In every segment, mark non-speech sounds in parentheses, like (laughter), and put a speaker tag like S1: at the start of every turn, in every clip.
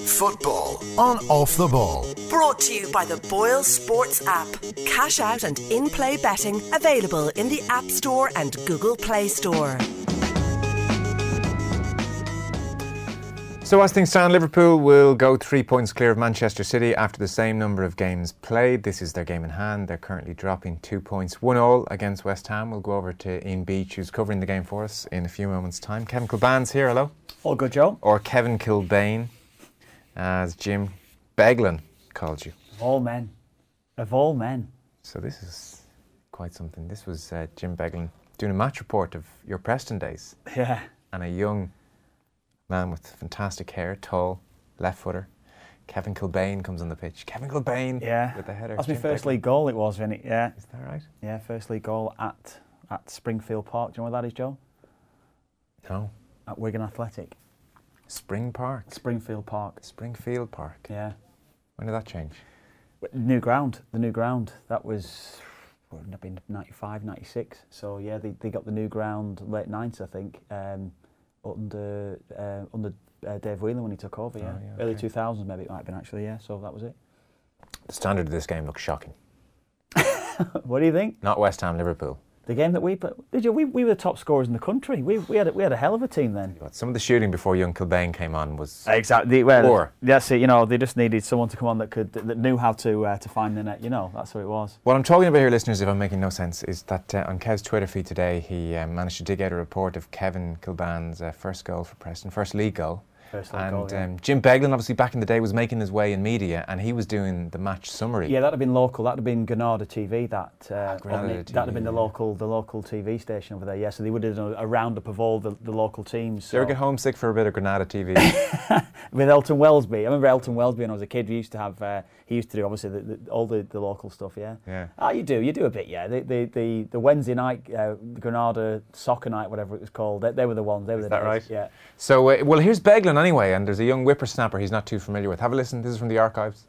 S1: Football on Off the Ball.
S2: Brought to you by the Boyle Sports app. Cash out and in play betting available in the App Store and Google Play Store.
S3: So as things stand, Liverpool will go three points clear of Manchester City after the same number of games played. This is their game in hand. They're currently dropping two points, one all against West Ham. We'll go over to Ian Beach, who's covering the game for us in a few moments' time. Kevin Kilbane's here. Hello.
S4: All good, Joe.
S3: Or Kevin Kilbane, as Jim Beglin called you.
S4: Of all men. Of all men.
S3: So this is quite something. This was uh, Jim Beglin doing a match report of your Preston days
S4: Yeah.
S3: and a young man with fantastic hair, tall, left footer. Kevin Kilbane comes on the pitch. Kevin Kilbane
S4: Yeah.
S3: with the header.
S4: That's my
S3: Jim
S4: first
S3: Beglin.
S4: league goal, it was, Vinny. Yeah.
S3: Is that right?
S4: Yeah, first league goal at at Springfield Park. Do you know where that is, Joe?
S3: No.
S4: At Wigan Athletic.
S3: Spring Park.
S4: Springfield Park.
S3: Springfield Park.
S4: Yeah.
S3: When did that change?
S4: New ground. The new ground. That was wouldn't have been 95, 96. So yeah, they, they got the new ground late 90s, I think, um, under uh, under uh, Dave Whelan when he took over. Yeah,
S3: Oh, yeah,
S4: early 2000s maybe it might have been actually. Yeah, so that was it.
S3: The standard of this game looks shocking. (laughs)
S4: what do you think?
S3: Not West Ham, Liverpool.
S4: The game that we played, did you? We, we were the top scorers in the country. We, we had a, we had a hell of a team then.
S3: But some of the shooting before young Kilbane came on was
S4: Exactly. Well,
S3: Or-
S4: that's it. You know, they just needed someone to come on that could that knew how to uh, to find the net. You know, that's what it was.
S3: What I'm talking about here, listeners, if I'm making no sense, is that uh, on Kev's Twitter feed today, he um, managed to dig out a report of Kevin Kilbane's uh, first goal for Preston, first league goal.
S4: League
S3: and
S4: goal, yeah.
S3: um, Jim Beglin, obviously back in the day, was making his way in media, and he was doing the match summary.
S4: Yeah, that'd have been local. That'd have been Granada TV. That uh,
S3: Granada
S4: on it-
S3: TV,
S4: that'd have been the local the local TV station over there. Yeah, so they would have done a, roundup of all the, the local teams.
S3: Do you ever
S4: So-
S3: get homesick for a bit of Granada TV? (laughs)
S4: with Elton Welsby. I remember Elton Welsby when I was a kid. We used to have. Uh, he used to do obviously the, the, all the, the local stuff. Yeah.
S3: Yeah.
S4: Ah, you do. You do a bit. Yeah. The the the, the Wednesday night uh, Granada soccer night, whatever it was called. They, they were the ones. They were
S3: Is
S4: the
S3: that
S4: days.
S3: right?
S4: Yeah.
S3: so, uh, well, here's Beglin anyway, and there's a young whippersnapper he's not too familiar with. Have a listen. This is from the archives.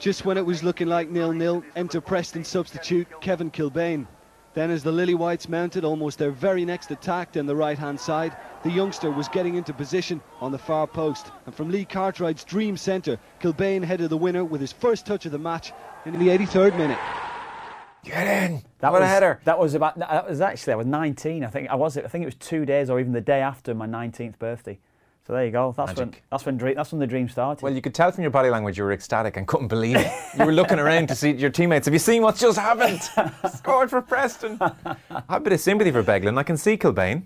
S5: Just when it was looking like nil-nil, enter Preston substitute Kevin Kilbane. Then as the Lily Whites mounted almost their very next attack down the right-hand side, the youngster was getting into position on the far post. And from Lee Cartwright's dream centre, Kilbane headed the winner with his first touch of the match in the 83rd minute.
S3: Get in!
S4: That
S3: what
S4: was
S3: a header!
S4: That was about. That was actually. I was 19. I think I was. I think it was two days or even the day after my 19th birthday. So there you go. That's when. That's when. Dream, that's when the dream started.
S3: Well, you could tell from your body language you were ecstatic and couldn't believe it. You were looking around to see your teammates. Have you seen what's just happened? (laughs) Scored for Preston. I have a bit of sympathy for Beglin. I can see Kilbane.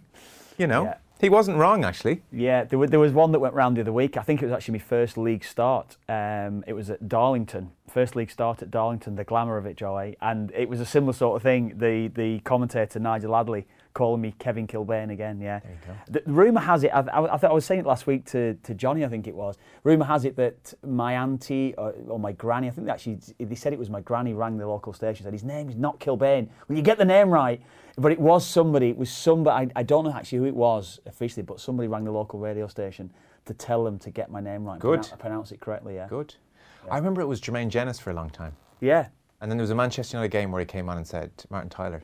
S3: You know,
S4: Yeah.
S3: he wasn't wrong actually.
S4: Yeah, there, wa- there was one that went round the other week. I think it was actually my first league start. Um, it was at Darlington, first league start at Darlington, the glamour of it, Joey. And it was a similar sort of thing. The the commentator Nigel Adderley calling me Kevin Kilbane again. Yeah.
S3: There you go.
S4: The, the rumor has it. I, I, I, thought I was saying it last week to, to Johnny. I think it was. Rumor has it that my auntie or, or my granny. I think they actually they said it was my granny. Rang the local station. Said his name is not Kilbane. Will you get the name right? But it was somebody. It was somebody. I, I don't know actually who it was officially, but somebody rang the local radio station to tell them to get my name right.
S3: Good.
S4: pronounce- pronounce it correctly. Yeah.
S3: Good. I remember it was Jermaine Jennis for a long time.
S4: Yeah.
S3: And then there was a Manchester United game where he came on and said, Martin Tyler,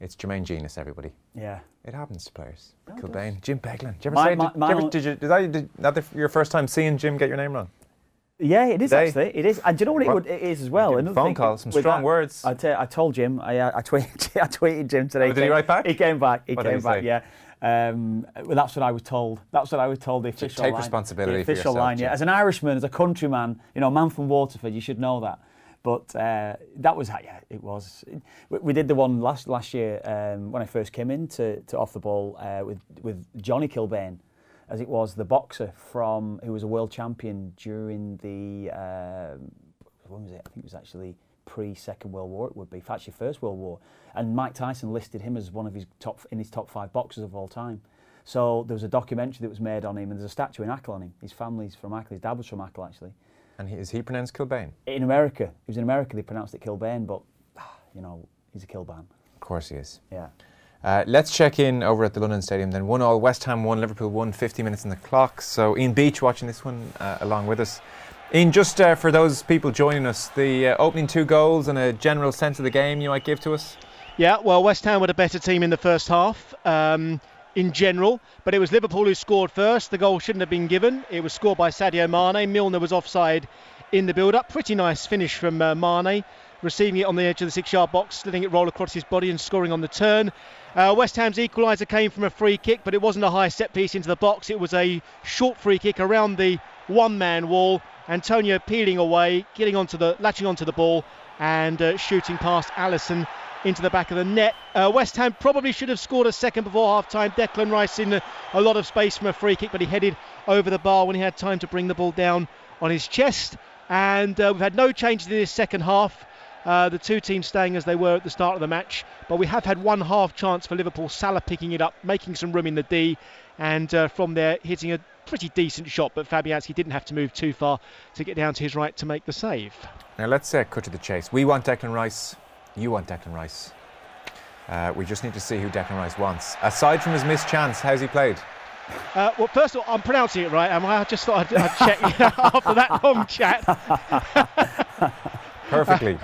S3: it's Jermaine Genius, everybody.
S4: Yeah.
S3: It happens to players.
S4: No,
S3: Kilbane, Jim Beglin. Did you ever
S4: My-
S3: say,
S4: my-
S3: did,
S4: my
S3: ever, did you, did that, did that the, your first time seeing Jim get your name wrong?
S4: Yeah, it is
S3: They-
S4: actually. It is. And do you know what it, would, it is as well? Another
S3: phone
S4: thing,
S3: calls, some strong
S4: that,
S3: words.
S4: I, told Jim. I, uh, I (laughs) tweeted. I tweeted Jim today.
S3: Oh, did he write back?
S4: He came back. He
S3: What
S4: came back.
S3: say?
S4: Yeah. Um, well, that's what I was told. That's what I was told. The official
S3: take
S4: line.
S3: responsibility
S4: The
S3: for
S4: official
S3: yourself,
S4: line. Yeah.
S3: Jim.
S4: As an Irishman, as a countryman, you know, a man from Waterford, you should know that. But uh, that was yeah, it was. We, we did the one last last year um, when I first came in to, to off the ball uh, with with Johnny Kilbane, as it was the boxer from who was a world champion during the um, when was it? I think it was actually pre Second World War. It would be actually First World War. And Mike Tyson listed him as one of his top in his top five boxers of all time. So there was a documentary that was made on him, and there's a statue in Achill on him. His family's from Achill. His dad was from Achill, actually.
S3: And he, is he pronounced Kilbane?
S4: In America, he was in America. They pronounced it Kilbane, but (sighs) you know he's a Kilban.
S3: Of course he is.
S4: Yeah.
S3: Uh, let's check in over at the London Stadium then. One all, West Ham one, Liverpool one, 50 minutes in the clock. So Ian Beach watching this one uh, along with us. Ian, just uh, for those people joining us, the uh, opening two goals and a general sense of the game you might give to us?
S6: Yeah, well, West Ham were the better team in the first half. Um,
S1: in general, but it was Liverpool who scored first. The goal shouldn't have been given. It was scored by Sadio Mane. Milner was offside in the build-up. Pretty nice finish from uh, Mane, receiving it on the edge of the six-yard box, letting it roll across his body and scoring on the turn. Uh, West Ham's equaliser came from a free kick, but it wasn't a high set piece into the box. It was a short free kick around the one-man wall. Antonio peeling away, getting onto the, latching onto the ball, and uh, shooting past Alisson into the back of the net. Uh, West Ham probably should have scored a second before half time. Declan Rice in a, lot of space from a free kick, but he headed over the bar when he had time to bring the ball down on his chest. And uh, we've had no changes in this second half. Uh, the two teams staying as they were at the start of the match, but we have had one half chance for Liverpool. Salah picking it up, making some room in the D, and uh, from there hitting a pretty decent shot. But Fabianski didn't have to move too far to get down to his right to make the save.
S3: Now let's uh, cut to the chase. We want Declan Rice you want Declan Rice. Uh, we just need to see who Declan Rice wants. Aside from his missed chance, how's he played?
S1: Uh, well, first of all, I'm pronouncing it right. Am I? I just thought I'd, I'd check (laughs) after that long chat. (laughs)
S3: Perfectly.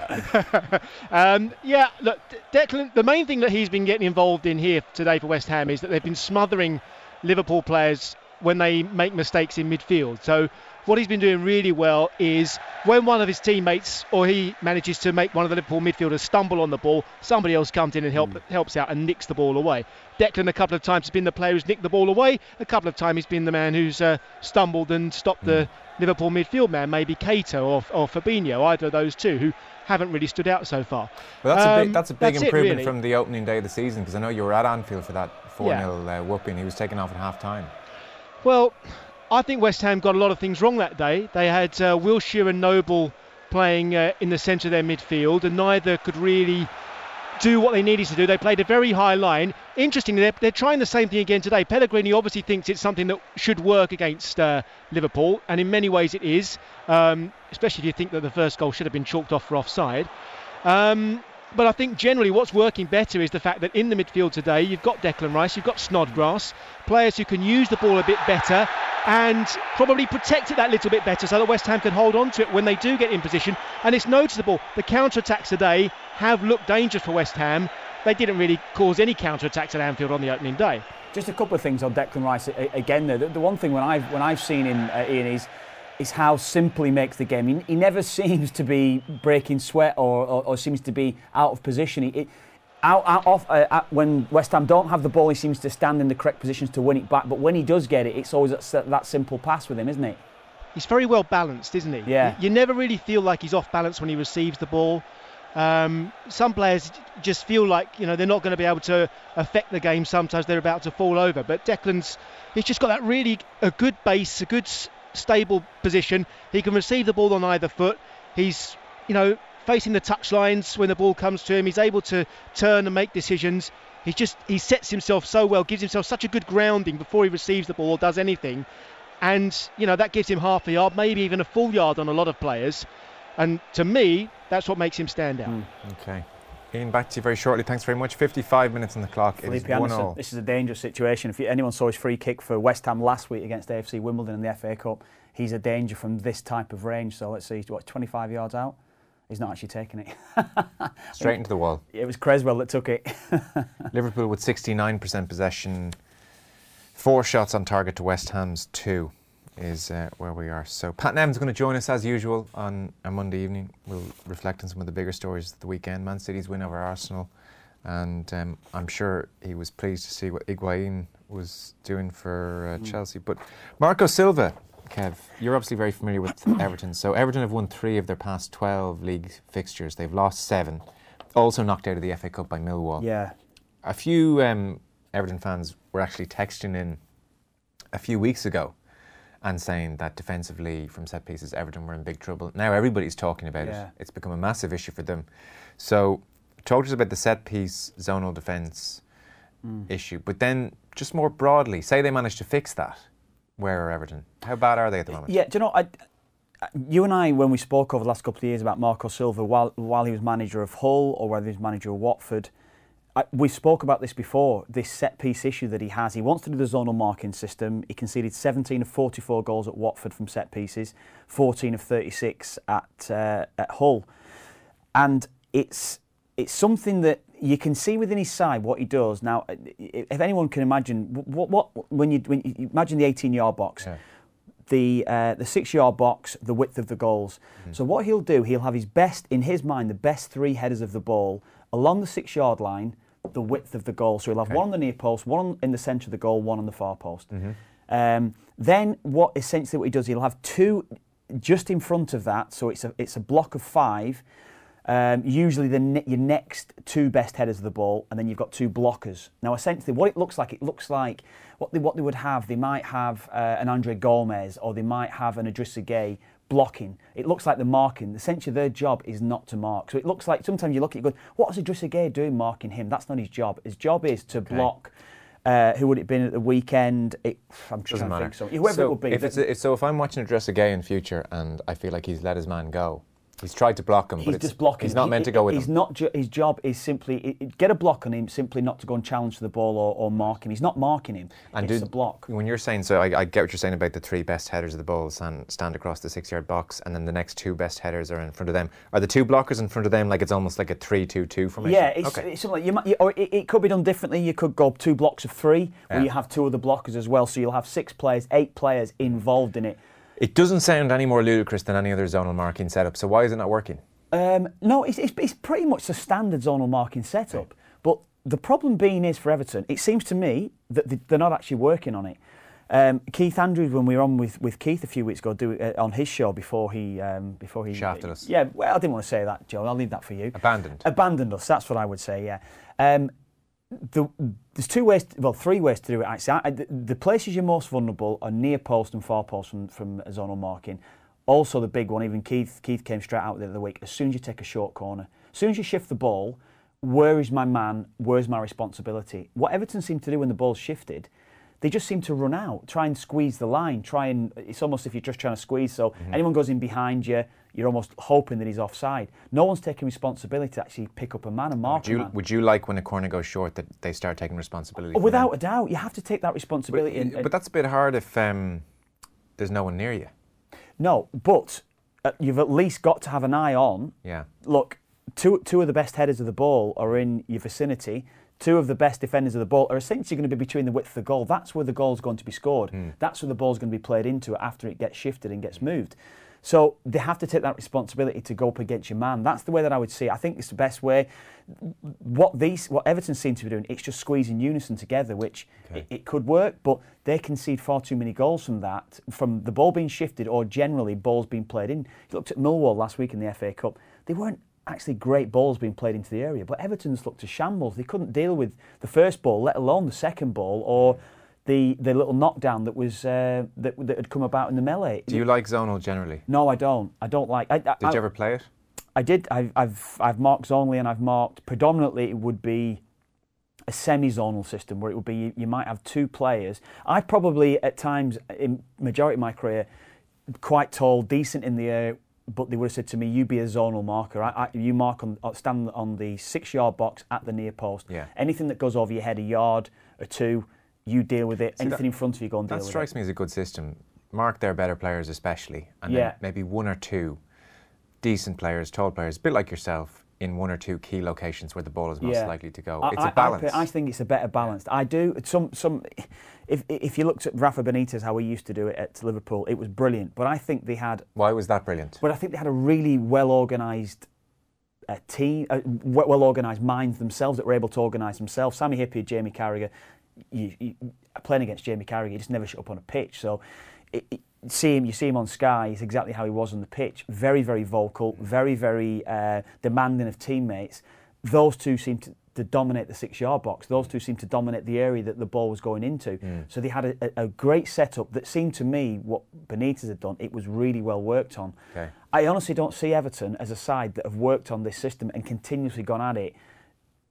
S3: (laughs)
S1: um, yeah, look, Declan. The main thing that he's been getting involved in here today for West Ham is that they've been smothering Liverpool players when they make mistakes in midfield. So what he's been doing really well is when one of his teammates or he manages to make one of the Liverpool midfielders stumble on the ball, somebody else comes in and help, mm. helps out and nicks the ball away. Declan a couple of times has been the player who's nicked the ball away. A couple of times he's been the man who's uh, stumbled and stopped mm. the Liverpool midfield man, maybe Keita or, or Fabinho, either of those two, who haven't really stood out so far.
S3: Well, that's um, a big, um, that's a big that's improvement really. from the opening day of the season because I know you were at Anfield for that 4 0 yeah. uh, whooping. He was taken off at half time.
S1: Well, I think West Ham got a lot of things wrong that day. They had uh, Wilshere and Noble playing uh, in the centre of their midfield, and neither could really do what they needed to do. They played a very high line. Interestingly, they're, they're trying the same thing again today. Pellegrini obviously thinks it's something that should work against uh, Liverpool, and in many ways it is, um, especially if you think that the first goal should have been chalked off for offside. Um, but I think generally what's working better is the fact that in the midfield today you've got Declan Rice, you've got Snodgrass, players who can use the ball a bit better and probably protect it that little bit better so that West Ham can hold on to it when they do get in position. And it's noticeable the counter attacks today have looked dangerous for West Ham. They didn't really cause any counter attacks at Anfield on the opening day.
S4: Just a couple of things on Declan Rice again. There, the, one thing when I've when I've seen in uh, Ian is is how simple he makes the game. He, he never (laughs) seems to be breaking sweat or, or, or seems to be out of position. He, it, out, out off, uh, when West Ham don't have the ball, he seems to stand in the correct positions to win it back. But when he does get it, it's always that, that simple pass with him, isn't it?
S1: He's very well balanced, isn't he?
S4: Yeah.
S1: You, you never really feel like he's off balance when he receives the ball. Um, some players just feel like you know they're not going to be able to affect the game. Sometimes they're about to fall over. But Declan's he's just got that really a good base, a good stable position. He can receive the ball on either foot. He's, you know, facing the touchlines when the ball comes to him. He's able to turn and make decisions. He just he sets himself so well, gives himself such a good grounding before he receives the ball or does anything. And you know that gives him half a yard, maybe even a full yard on a lot of players. And to me, that's what makes him stand out. Mm,
S3: okay. Ian, back to you very shortly. Thanks very much. 55 minutes on the clock.
S4: Felipe it is Anderson, 1 This is a dangerous situation. If anyone saw his free kick for West Ham last week against AFC Wimbledon in the FA Cup, he's a danger from this type of range. So let's see, what, 25 yards out? He's not actually taking it. (laughs)
S3: Straight into the wall.
S4: It was Cresswell that took it. (laughs)
S3: Liverpool with 69% possession, four shots on target to West Ham's two is uh, where we are. So Pat Nevin's going to join us as usual on a Monday evening. We'll reflect on some of the bigger stories of the weekend. Man City's win over Arsenal, and um, I'm sure he was pleased to see what Higuain was doing for uh, mm. Chelsea. But Marco Silva, Kev, you're obviously very familiar with (coughs) Everton. So Everton have won three of their past 12 league fixtures. They've lost seven. Also knocked out of the FA Cup by Millwall.
S4: Yeah.
S3: A few um, Everton fans were actually texting in a few weeks ago and saying that defensively from set pieces, Everton were in big trouble. Now everybody's talking about yeah. it. It's become a massive issue for them. So, talk to us about the set piece zonal defence mm. issue. But then, just more broadly, say they manage to fix that. Where are Everton? How bad are they at the moment?
S4: Yeah, do you know, I, you and I, when we spoke over the last couple of years about Marco Silva, while, while he was manager of Hull or whether he was manager of Watford, I, we spoke about this before, this set piece issue that he has. He wants to do the zonal marking system. He conceded 17 of 44 goals at Watford from set pieces, 14 of 36 at, uh, at Hull. And it's, it's something that you can see within his side what he does. Now, if anyone can imagine what, what when you when you imagine the 18-yard box,
S3: Yeah.
S4: the uh, the six-yard box, the width of the goals. So what he'll do, he'll have his best in his mind, the best three headers of the ball along the six-yard line, the width of the goal. So he'll have one on the near post, one in the centre of the goal, one on the far post. Um, then what essentially what he does, he'll have two just in front of that. So it's a it's a block of five. Um, usually the ne- your next two best headers of the ball, and then you've got two blockers. Now, essentially, what it looks like, it looks like what they what they would have. They might have uh, an Andre Gomes, or they might have an Idrissa Gueye blocking. It looks like they're marking. Essentially, their job is not to mark. So it looks like sometimes you look at it, you go, "What is Idrissa Gueye doing marking him?" That's not his job. His job is to block. Uh, who would it have been at the weekend? It, I'm just
S3: Doesn't
S4: trying to
S3: matter.
S4: think. So whoever
S3: so
S4: it would be.
S3: If it's a, if- so if I'm watching Idrissa Gueye in future and I feel like he's let his man go, he's tried to block him, but
S4: He's
S3: it's-
S4: just blocking.
S3: He's not
S4: He-
S3: meant to go with
S4: he's
S3: him.
S4: not. Ju- his job is simply i- i- get a block on him, simply not to go and challenge for the ball or, or mark him. He's not marking him.
S3: And
S4: it's
S3: do-
S4: a block.
S3: When you're saying so, I, I get what you're saying about the three best headers of the ball stand, stand across the six-yard box, and then the next two best headers are in front of them. Are the two blockers in front of them like it's almost like a three-two-two formation?
S4: Yeah, it's,
S3: okay.
S4: it's something like you might, you, or it, it could be done differently. You could go two blocks of three, where
S3: Yeah.
S4: you have two other blockers as well. So you'll have six players, eight players involved in it.
S3: It doesn't sound any more ludicrous than any other zonal marking setup. So why is it not working?
S4: Um, no, it's, it's, it's pretty much the standard zonal marking setup. But the problem being is for Everton, it seems to me that they- they're not actually working on it. Um, Keith Andrews, when we were on with, with Keith a few weeks ago, do uh, on his show before he um, before he
S3: Shafted us.
S4: Yeah, well, I didn't want to say that, Joe. I'll leave that for you.
S3: Abandoned.
S4: Abandoned us. That's what I would say. Yeah. Um, the, there's two ways, well, three ways to do it actually. I, the, the places you're most vulnerable are near post and far post from, from zonal marking. Also, the big one, even Keith, Keith came straight out the other week. As soon as you take a short corner, as soon as you shift the ball, where is my man? Where's my responsibility? What Everton seem to do when the ball shifted, they just seem to run out, try and squeeze the line, try and it's almost if you're just trying to squeeze. So
S3: Mm-hmm.
S4: anyone goes in behind you, you're almost hoping that he's offside. No one's taking responsibility to actually pick up a man and mark
S3: Would you, would you like when a corner goes short that they start taking responsibility? for
S4: Without a doubt, you have to take that responsibility. and,
S3: But, but that's a bit hard if um, there's no one near you.
S4: no, but uh, you've at least got to have an eye on.
S3: Yeah.
S4: Look, two two of the best headers of the ball are in your vicinity. Two of the best defenders of the ball are essentially going to be between the width of the goal. That's where the goal's going to be scored. That's where the ball's going to be played into after it gets shifted and gets moved. So they have to take that responsibility to go up against your man. That's the way that I would see. it. I think it's the best way. What these, what Everton seem to be doing, it's just squeezing unison together, which it, it could work, but they concede far too many goals from that, from the ball being shifted or generally balls being played in. You looked at Millwall last week in the FA Cup; they weren't actually great balls being played into the area, but Everton's looked a shambles. They couldn't deal with the first ball, let alone the second ball or the the little knockdown that was uh, that, that had come about in the melee.
S3: Do you like zonal generally?
S4: No, I don't. I don't like. I, I,
S3: Did you ever play it?
S4: I did. I've, I've, I've marked zonally and I've marked predominantly it would be a semi-zonal system where it would be you, you might have two players. I probably at times in majority of my career quite tall, decent in the air, but they would have said to me, "You be a zonal marker. I, I, you mark on uh, stand on the six-yard box at the near post.
S3: Yeah.
S4: Anything that goes over your head a yard or two, you deal with it. Anything
S3: that-
S4: in front of you, go and deal
S3: That
S4: with it.
S3: Strikes me as a good system. Mark their better players, especially, and
S4: Yeah.
S3: then maybe one or two decent players, tall players, a bit like yourself, in one or two key locations where the ball is most likely to go.
S4: I-
S3: it's
S4: I-
S3: a balance.
S4: I, I think it's a better balance. I do. Some some. If if you looked at Rafa Benitez, how he used to do it at Liverpool, it was brilliant. But I think they had.
S3: Why was that brilliant?
S4: But I think they had a really well organised. A team, uh, well organised minds themselves that were able to organise themselves. Sami Hyypiä, Jamie Carragher, you, you, playing against Jamie Carragher, he just never shut up on a pitch. So, it, it, see him, you see him on Sky. He's exactly how he was on the pitch. Very, very vocal, very, very uh, demanding of teammates. Those two seem to, to dominate the six-yard box. Those two seem to dominate the area that the ball was going into. So they had a, a, a great setup that seemed to me what Benitez had done. It was really well worked on.
S3: Okay.
S4: I honestly don't see Everton as a side that have worked on this system and continuously gone at it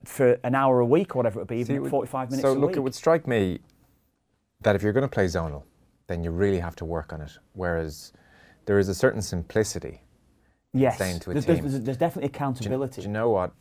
S4: for an hour a week or whatever it would be,
S3: See, would-
S4: 45 minutes
S3: So look,
S4: week.
S3: it would strike me that if you're going to play zonal, then you really have to work on it. Whereas there is a certain simplicity.
S4: yes,
S3: saying to a
S4: there's,
S3: team.
S4: there's, there's definitely
S3: Do you,
S4: accountability.
S3: do you know what?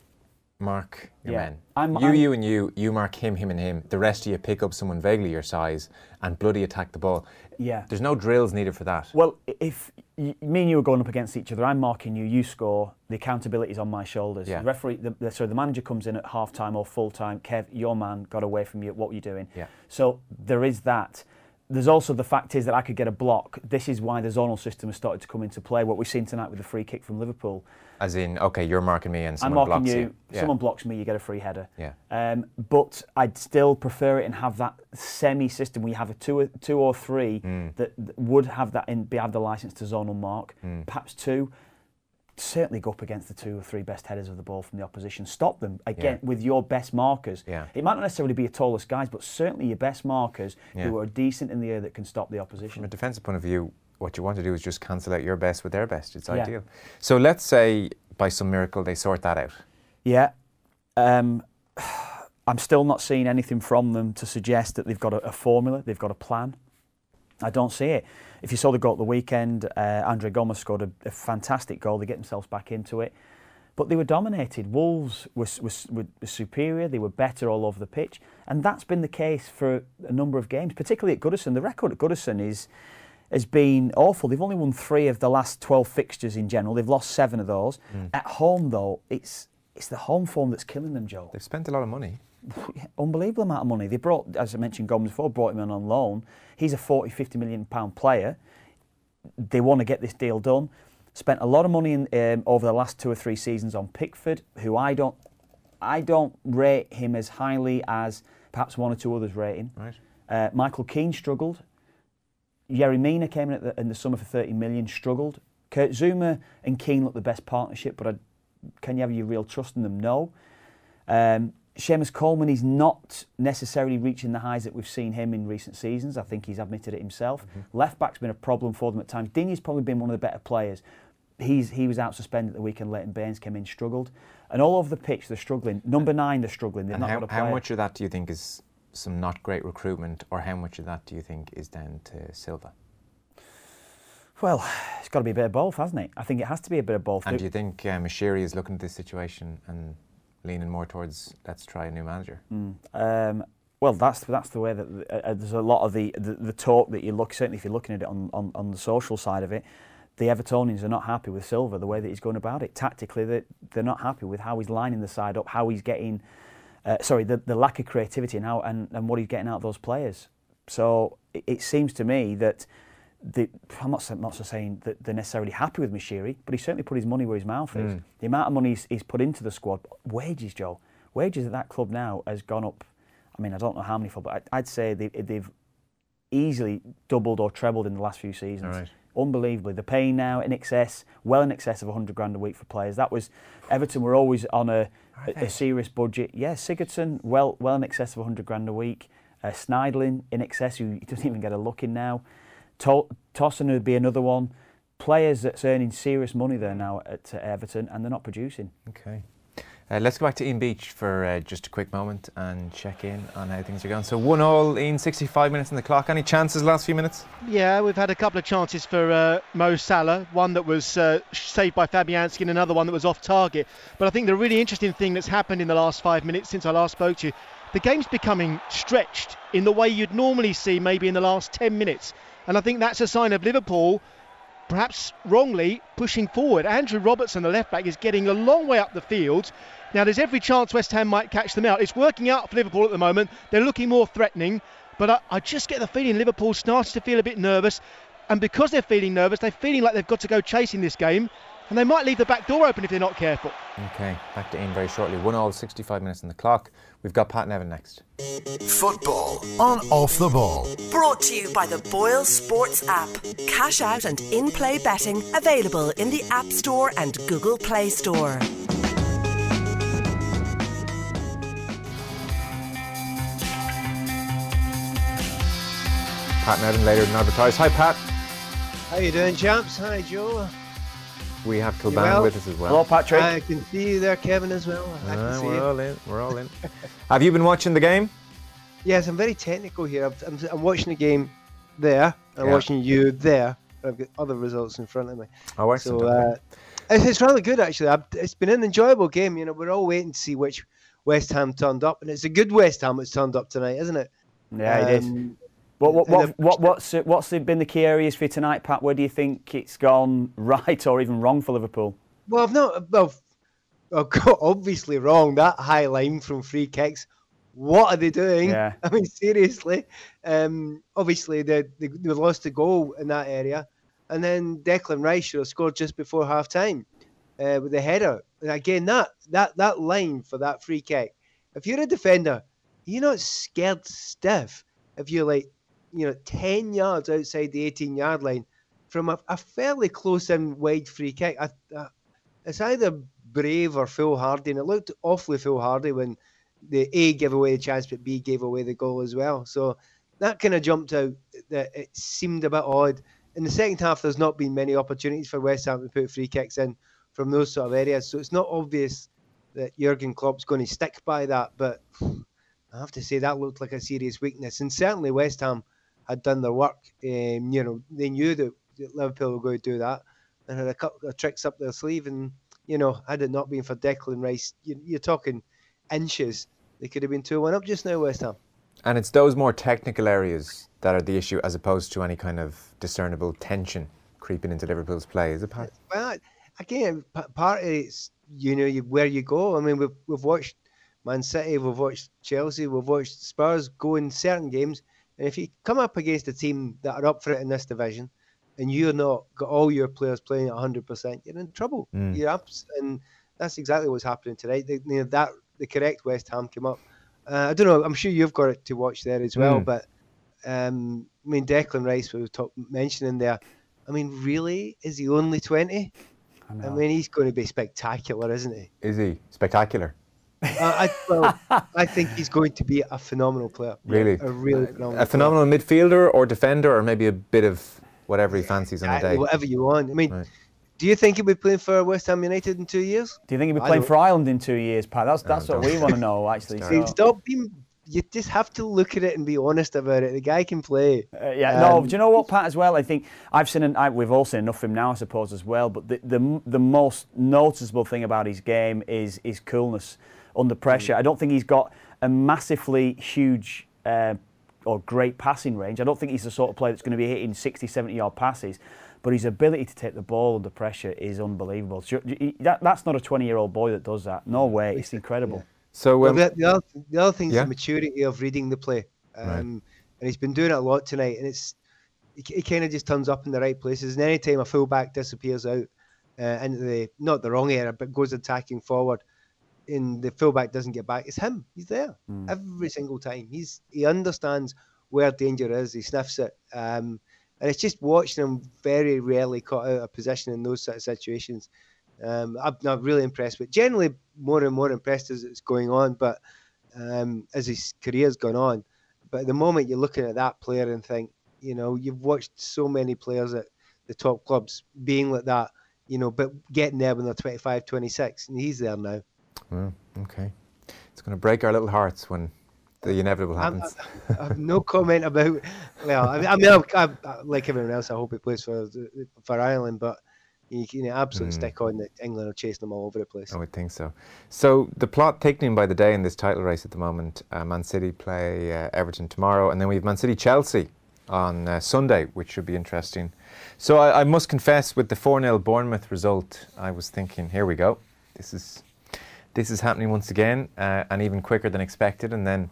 S3: Mark your
S4: Yeah.
S3: men.
S4: I'm-
S3: you,
S4: I'm-
S3: you, and you. You mark him, him, and him. The rest of you pick up someone vaguely your size and bloody attack the ball.
S4: Yeah.
S3: There's no drills needed for that.
S4: Well, if y- me and you are going up against each other. I'm marking you. You score. The accountability is on my shoulders.
S3: Yeah.
S4: The referee, the, the, sorry, the manager comes in at half time or full time. Kev, your man got away from you. What were you doing?
S3: Yeah.
S4: So there is that. There's also the fact is that I could get a block. This is why the zonal system has started to come into play. What we've seen tonight with the free kick from Liverpool.
S3: As in, okay, you're marking me and someone I'm
S4: marking
S3: blocks
S4: you.
S3: you. Yeah.
S4: Someone blocks me, you get a free header.
S3: Yeah.
S4: Um, but I'd still prefer it and have that semi-system where you have a two, or- two or three
S3: Mm.
S4: that, that would have that in, be have the license to zone zonal mark.
S3: Mm.
S4: Perhaps two. Certainly go up against the two or three best headers of the ball from the opposition. Stop them again
S3: Yeah.
S4: with your best markers.
S3: Yeah.
S4: It might not necessarily be your tallest guys, but certainly your best markers
S3: Yeah.
S4: who are decent in the air that can stop the opposition.
S3: From a defensive point of view, what you want to do is just cancel out your best with their best. It's
S4: Yeah.
S3: ideal. So let's say by some miracle they sort that out.
S4: Yeah. Um, (sighs) I'm still not seeing anything from them to suggest that they've got a, a formula, they've got a plan. I don't see it. If you saw the goal at the weekend, uh, Andre Gomes scored a, a fantastic goal. They get themselves back into it. But they were dominated. Wolves were, were, were, were superior. They were better all over the pitch. And that's been the case for a number of games, particularly at Goodison. The record at Goodison is, has been awful. They've only won three of the last 12 fixtures in general. They've lost seven of those. At home, though, it's, it's the home form that's killing them, Joe
S3: They've spent a lot of money. (laughs)
S4: unbelievable amount of money. They brought, as I mentioned, Gomes before, brought him in on loan. He's a 40, 50 million pound player. They want to get this deal done. Spent a lot of money in, um, over the last two or three seasons on Pickford, who I don't, I don't rate him as highly as perhaps one or two others rate him.
S3: Right.
S4: Uh, Michael Keane struggled. Yerry Mina came in at the, in the summer for 30 million, struggled. Kurt Zouma and Keane look the best partnership, but I, can you have your real trust in them? No. Um, Seamus Coleman, he's not necessarily reaching the highs that we've seen him in recent seasons. I think he's admitted it himself. Left back's been a problem for them at times. Digne's probably been one of the better players. He's, he was out suspended at the weekend. Leighton Baines came in, struggled. And all over the pitch, they're struggling. Number nine, they're struggling. They've
S3: And
S4: not
S3: how,
S4: got a
S3: how much of that do you think is some not great recruitment, or how much of that do you think is down to Silva?
S4: Well, it's got to be a bit of both, hasn't it? I think it has to be a bit of both.
S3: And do you think um, Moshiri is looking at this situation and leaning more towards let's try a new manager?
S4: Um, well, that's that's the way that uh, uh, there's a lot of the, the the talk that you look. Certainly, if you're looking at it on, on, on the social side of it, the Evertonians are not happy with Silva the way that he's going about it. Tactically, they they're not happy with how he's lining the side up, how he's getting, uh, sorry, the, the lack of creativity and how and, and what he's getting out of those players. So it, it seems to me that. The, I'm not, not so saying that they're necessarily happy with Moshiri, but he certainly put his money where his mouth is. The amount of money he's, he's put into the squad, wages, Joe, wages at that club now has gone up. I mean, I don't know how many for, but I'd, I'd say they, they've easily doubled or trebled in the last few seasons.
S3: Right.
S4: Unbelievably, they're paying now in excess, well in excess of 100 grand a week for players. That was Everton were always on a, a, a serious budget. Yeah, Sigurdsson well well in excess of 100 grand a week. Uh, Schneiderlin in excess, who doesn't even get a look in now. To- Tosun would be another one. Players that's earning serious money there now at uh, Everton, and they're not producing.
S3: Okay. Uh, let's go back to Ian Beach for uh, just a quick moment and check in on how things are going. So one all in 65 minutes in the clock. Any chances last few minutes?
S1: Yeah, we've had a couple of chances for uh, Mo Salah. One that was uh, saved by Fabianski and another one that was off target. But I think the really interesting thing that's happened in the last five minutes since I last spoke to you, the game's becoming stretched in the way you'd normally see maybe in the last 10 minutes. And I think that's a sign of Liverpool, perhaps wrongly, pushing forward. Andrew Robertson, the left back, is getting a long way up the field. Now, there's every chance West Ham might catch them out. It's working out for Liverpool at the moment. They're looking more threatening. But I, I just get the feeling Liverpool starts to feel a bit nervous. And because they're feeling nervous, they're feeling like they've got to go chasing this game. And they might leave the back door open if they're not careful.
S3: Okay, back to Ian very shortly. One all, 65 minutes on the clock. We've got Pat Nevin next.
S6: Football on Off the Ball.
S2: Brought to you by the Boyle Sports app. Cash out and in play betting available in the App Store and Google Play Store.
S3: Pat Nevin later than advertised. Hi, Pat.
S7: How you doing, champs? Hi, Joe.
S3: We have Kilban
S7: well?
S3: with us as well.
S4: Hello, Patrick.
S7: I can see you there, Kevin, as well. I can
S3: Ah,
S7: see
S3: we're
S7: you.
S3: all in. We're all in. (laughs) have you been watching the game?
S7: Yes, I'm very technical here. I'm, I'm, I'm watching the game there. I'm
S3: Yeah.
S7: watching you there. I've got other results in front of me.
S3: Oh, excellent.
S7: So uh, it's, it's really good, actually. I've, it's been an enjoyable game. You know, we're all waiting to see which West Ham turned up, and it's a good West Ham that's turned up tonight, isn't it?
S4: yeah, it is. But what, what, what, what's what's been the key areas for you tonight, Pat? Where do you think it's gone (laughs) right or even wrong for Liverpool?
S7: Well, I've not. Well, I've got obviously wrong. That high line from free kicks. What are they doing?
S4: Yeah. (laughs)
S7: I mean, seriously. Um, obviously, they, they they lost a goal in that area, and then Declan Rice should have scored just before half time uh, with the header. And again, that that that line for that free kick. If you're a defender, you're not scared stiff. If you're like, you know, ten yards outside the 18 yard line from a, a fairly close in wide free kick. I, I, it's either brave or foolhardy, and it looked awfully foolhardy when the A gave away the chance, but B gave away the goal as well. So that kind of jumped out. That it seemed a bit odd. In the second half, there's not been many opportunities for West Ham to put free kicks in from those sort of areas. So it's not obvious that Jurgen Klopp's going to stick by that. But I have to say that looked like a serious weakness, and certainly West Ham had done their work. Um, you know, they knew that that Liverpool were going to do that and had a couple of tricks up their sleeve. And you know, had it not been for Declan Rice, you, you're talking inches. They could have been two one up just now, West Ham.
S3: And it's those more technical areas that are the issue as opposed to any kind of discernible tension creeping into Liverpool's play, is it, Pat?
S7: Well, again, p- part of it's you know you, where you go. I mean, we've we've watched Man City, we've watched Chelsea, we've watched Spurs go in certain games, and if you come up against a team that are up for it in this division, and you're not got all your players playing at 100, percent you're in trouble.
S3: Mm.
S7: You're up, and that's exactly what's happening tonight. The, you know, that the correct West Ham came up. Uh, I don't know. I'm sure you've got it to watch there as well,
S3: Mm.
S7: but um, I mean, Declan Rice, we were talk, mentioning there. I mean, really, is he only 20?
S4: I
S7: I mean, he's going to be spectacular, isn't he?
S3: Is he spectacular?
S7: Uh, I, well, (laughs) I think he's going to be a phenomenal player.
S3: Really?
S7: A really phenomenal
S3: A phenomenal midfielder or defender or maybe a bit of whatever he fancies on a
S7: player.
S3: day?
S7: Whatever you want. I mean,
S3: Right.
S7: do you think he'll be playing for West Ham United in two years?
S4: Do you think he'll be
S7: I
S4: playing
S7: don't-
S4: for Ireland in two years, Pat? That's that's
S3: No,
S4: what we (laughs)
S3: don't.
S4: want to know, actually. So-
S7: stop being. You just have to look at it and be honest about it. The guy can play.
S4: Uh, yeah, no.
S7: Um,
S4: Do you know what, Pat? As well, I think I've seen. An, I, we've all seen enough of him now, I suppose, as well. But the, the the most noticeable thing about his game is his coolness under pressure. I don't think he's got a massively huge uh, or great passing range. I don't think he's the sort of player that's going to be hitting 60, 70 yard passes. But his ability to take the ball under pressure is unbelievable. So, that, that's not a 20 year old boy that does that. No way. It's incredible.
S3: So,
S7: Well,
S3: um,
S7: the, the, other, the other thing is
S3: yeah.
S7: the maturity of reading the play. Um,
S3: Right.
S7: And he's been doing it a lot tonight. And it's he, he kind of just turns up in the right places. And anytime a fullback disappears out uh, into the, not the wrong area, but goes attacking forward, and the fullback doesn't get back, it's him. He's there every single time. He's He understands where danger is, he sniffs it. Um, and it's just watching him very rarely cut out of position in those sort of situations. Um, I'm not really impressed, but generally more and more impressed as it's going on. But um, as his career's gone on, but at the moment you're looking at that player and think, you know, you've watched so many players at the top clubs being like that, you know, but getting there when they're 25, 26, and he's there now.
S3: Well, okay. It's going to break our little hearts when the inevitable
S7: I'm-
S3: happens.
S7: I have no (laughs) comment about. Well, I mean, I mean I, I, like everyone else, I hope he plays for for Ireland, but you can absolutely
S3: Hmm.
S7: stick on that England are chasing them all over the place.
S3: I would think so. So the plot taken by the day in this title race at the moment. Uh, Man City play uh, Everton tomorrow, and then we have Man City Chelsea on uh, Sunday, which should be interesting. So I, I must confess, with the four 0 Bournemouth result, I was thinking, here we go. This is this is happening once again, uh, and even quicker than expected. And then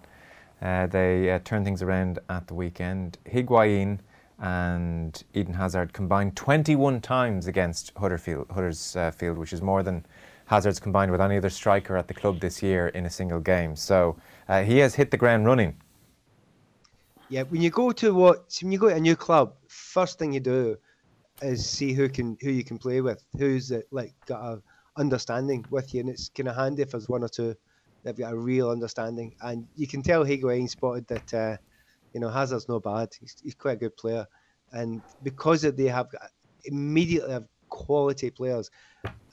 S3: uh, they uh, turned things around at the weekend. Higuain and Eden Hazard combined 21 times against Huddersfield, Huddersfield, which is more than Hazard's combined with any other striker at the club this year in a single game. So uh, he has hit the ground running.
S7: Yeah, when you go to what when you go to a new club, first thing you do is see who can who you can play with, who's uh, like got a understanding with you, and it's kind of handy if there's one or two that've got a real understanding, and you can tell Higuain spotted that uh, you know Hazard's no bad, he's, he's quite a good player, and because they have immediately have quality players,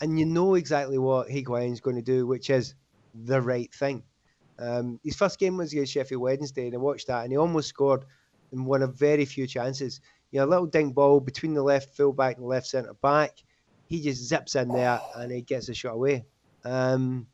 S7: and you know exactly what Higuain's going to do, which is the right thing. Um, his first game was against Sheffield Wednesday, and I watched that, and he almost scored in one of very few chances. You know, a little dink ball between the left fullback and left centre back. He just zips in there and he gets a shot away. Um,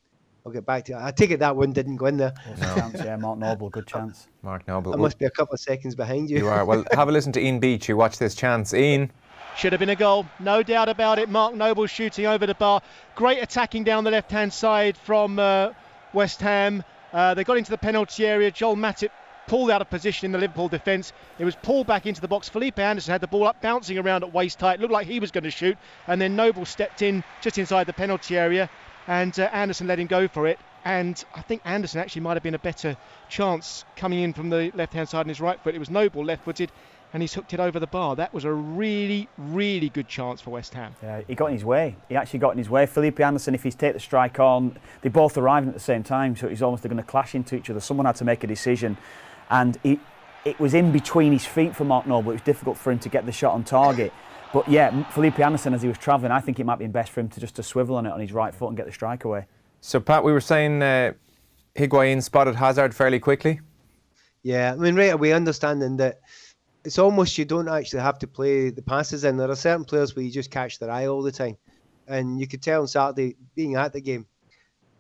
S7: I'll get back to it. I take it that one didn't go in there.
S4: No. Chance, yeah, Mark Noble, good chance.
S3: Mark Noble.
S7: I must be a couple of seconds behind you.
S3: You are. Well, have a listen to Ian Beach, who watched this chance. Ian.
S1: Should have been a goal, no doubt about it. Mark Noble shooting over the bar. Great attacking down the left hand side from uh, West Ham. Uh, they got into the penalty area. Joel Matip pulled out of position in the Liverpool defence. It was pulled back into the box. Felipe Anderson had the ball up, bouncing around at waist height. Looked like he was going to shoot, and then Noble stepped in just inside the penalty area, and uh, Anderson let him go for it. And I think Anderson actually might have been a better chance coming in from the left-hand side on his right foot. It was Noble left-footed, and he's hooked it over the bar. That was a really, really good chance for West Ham.
S4: Yeah, he got in his way. He actually got in his way. Felipe Anderson, if he's take the strike on, they both arriving at the same time, so he's almost going to clash into each other. Someone had to make a decision, and he, it was in between his feet for Mark Noble. It was difficult for him to get the shot on target. But yeah, Felipe Anderson, as he was travelling, I think it might be best for him to just to swivel on it on his right foot and get the strike away.
S3: So, Pat, we were saying uh, Higuain spotted Hazard fairly quickly.
S7: Yeah, I mean, right away, understanding that it's almost you don't actually have to play the passes in. There are certain players where you just catch their eye all the time. And you could tell on Saturday, being at the game,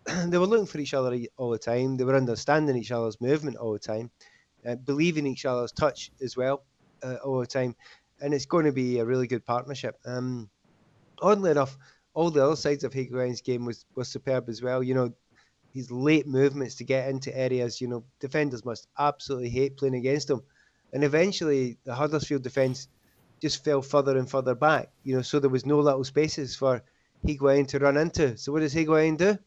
S7: (clears throat) they were looking for each other all the time. They were understanding each other's movement all the time, uh, in each other's touch as well uh, all the time. And it's going to be a really good partnership. Um, oddly enough, all the other sides of Higuain's game was, was superb as well. You know, his late movements to get into areas, you know, defenders must absolutely hate playing against him and eventually, the Huddersfield defence just fell further and further back. You know, so there was no little spaces for Higuain to run into. So what does Higuain do?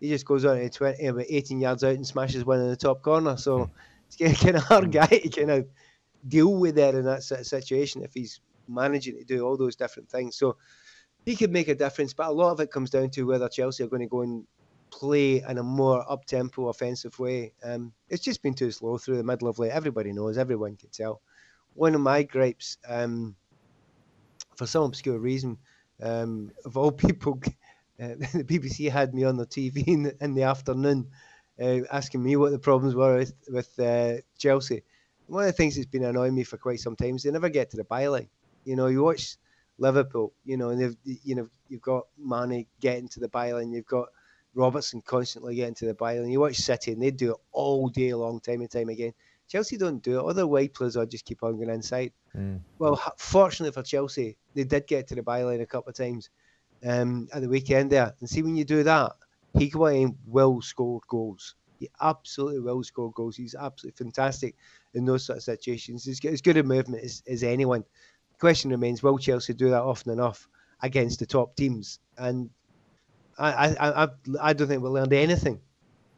S7: He just goes on to 20, about 18 yards out and smashes one in the top corner. So hmm. Kind of hard guy to kind of deal with that in that situation if he's managing to do all those different things. So he could make a difference, but a lot of it comes down to whether Chelsea are going to go and play in a more up tempo offensive way. Um, it's just been too slow through the middle of late. Everybody knows, everyone can tell. One of my gripes, um, for some obscure reason, um, of all (laughs) people, (laughs) uh, (laughs) the BBC had me on the TV in the, in the afternoon uh, asking me what the problems were with, with uh, Chelsea. One of the things that's been annoying me for quite some time is they never get to the byline. You know, you watch Liverpool, you know, and they've, you know, you've got Mane getting to the byline, you've got Robertson constantly getting to the byline. You watch City and they do it all day long, time and time again. Chelsea don't do it. Other wide players will just keep on going inside. Mm. Well, fortunately for Chelsea, they did get to the byline a couple of times um, at the weekend there. And see, when you do that, Higuain will score goals. He absolutely will score goals. He's absolutely fantastic in those sort of situations. He's got as good a movement as, as anyone. The question remains, will Chelsea do that often enough against the top teams? And I, I, I, I don't think we learned anything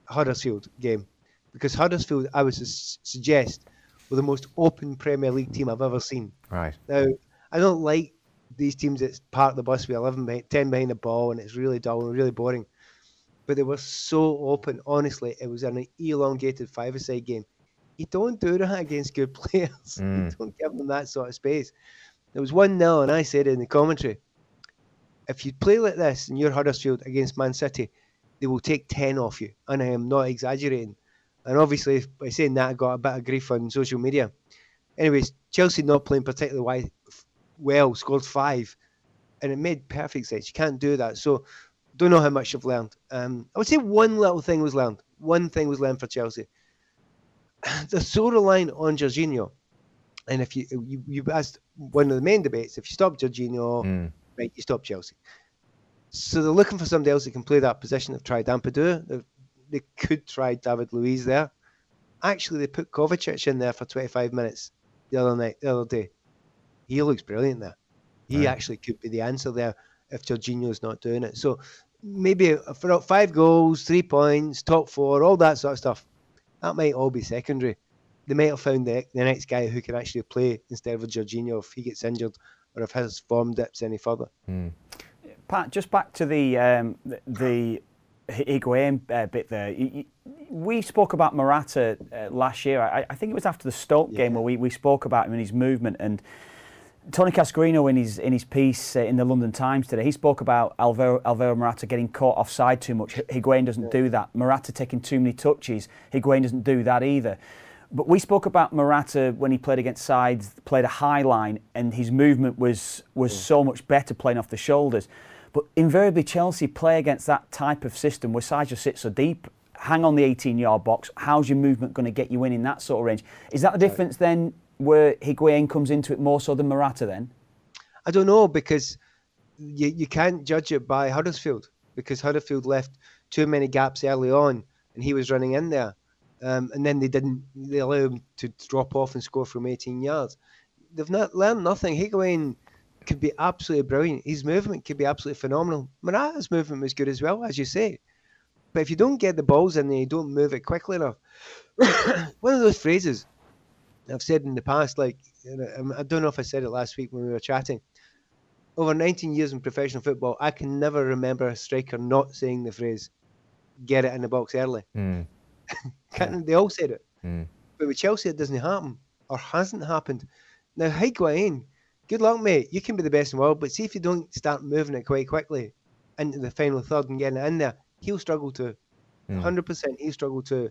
S7: Huddersfield game because Huddersfield, I would su- suggest, were the most open Premier League team I've ever seen.
S3: Right.
S7: Now, I don't like these teams that park the bus with 11 behind, 10 behind the ball and it's really dull and really boring. But they were so open. Honestly, it was an elongated five-a-side game. You don't do that against good (laughs) players. Mm. You don't give them that sort of space. There was 1 0, and I said in the commentary, if you play like this and you're Huddersfield against Man City, they will take 10 off you. And I am not exaggerating. And obviously, by saying that, I got a bit of grief on social media. Anyways, Chelsea not playing particularly well, scored five, and it made perfect sense. You can't do that. So, don't know how much you've learned. Um, I would say one little thing was learned. One thing was learned for Chelsea. (sighs) The sort of line on Jorginho, and if you, you you asked one of the main debates, if you stop Jorginho, mm right, you stop Chelsea. So they're looking for somebody else that can play that position. They've tried Ampadu. They've, they could try David Luiz there. Actually, they put Kovacic in there for 25 minutes the other night, the other day. He looks brilliant there. He right. actually could be the answer there if Jorginho's not doing it. So maybe for five goals, three points, top four, all that sort of stuff, that might all be secondary. They might have found the, the next guy who can actually play instead of Jorginho if he gets injured or if his form dips any further. Mm.
S4: Pat, just back to the um, the, the Higuain uh, bit there. We spoke about Morata uh, last year. I, I, think it was after the Stoke yeah. game where we, we spoke about him and his movement. And Tony Cascarino in his in his piece uh, in the London Times today, he spoke about Alvaro, Alvaro Morata getting caught offside too much. Higuain doesn't yeah. do that. Morata taking too many touches. Higuain doesn't do that either. But we spoke about Morata when he played against sides, played a high line, and his movement was was mm. so much better playing off the shoulders. But invariably, Chelsea play against that type of system where sides just sit so deep. Hang on the 18-yard box. How's your movement going to get you in in that sort of range? Is that the difference then, where Higuain comes into it more so than Morata? Then
S7: I don't know because you you can't judge it by Huddersfield because Huddersfield left too many gaps early on, and he was running in there, um, and then they didn't. They allowed him to drop off and score from 18 yards. They've not learned nothing. Higuain could be absolutely brilliant. His movement could be absolutely phenomenal. Morata's movement was good as well, as you say. But if you don't get the balls in there, you don't move it quickly enough. (coughs) One of those phrases I've said in the past, like I don't know if I said it last week when we were chatting. Over 19 years in professional football, I can never remember a striker not saying the phrase "get it in the box early." (laughs)
S3: Mm.
S7: they all said it,
S3: mm.
S7: but with Chelsea, it doesn't happen or hasn't happened. Now, Higuain, good luck, mate. You can be the best in the world, but see if you don't start moving it quite quickly into the final third and getting it in there, he'll struggle to.
S3: Mm.
S7: 100% he'll struggle to.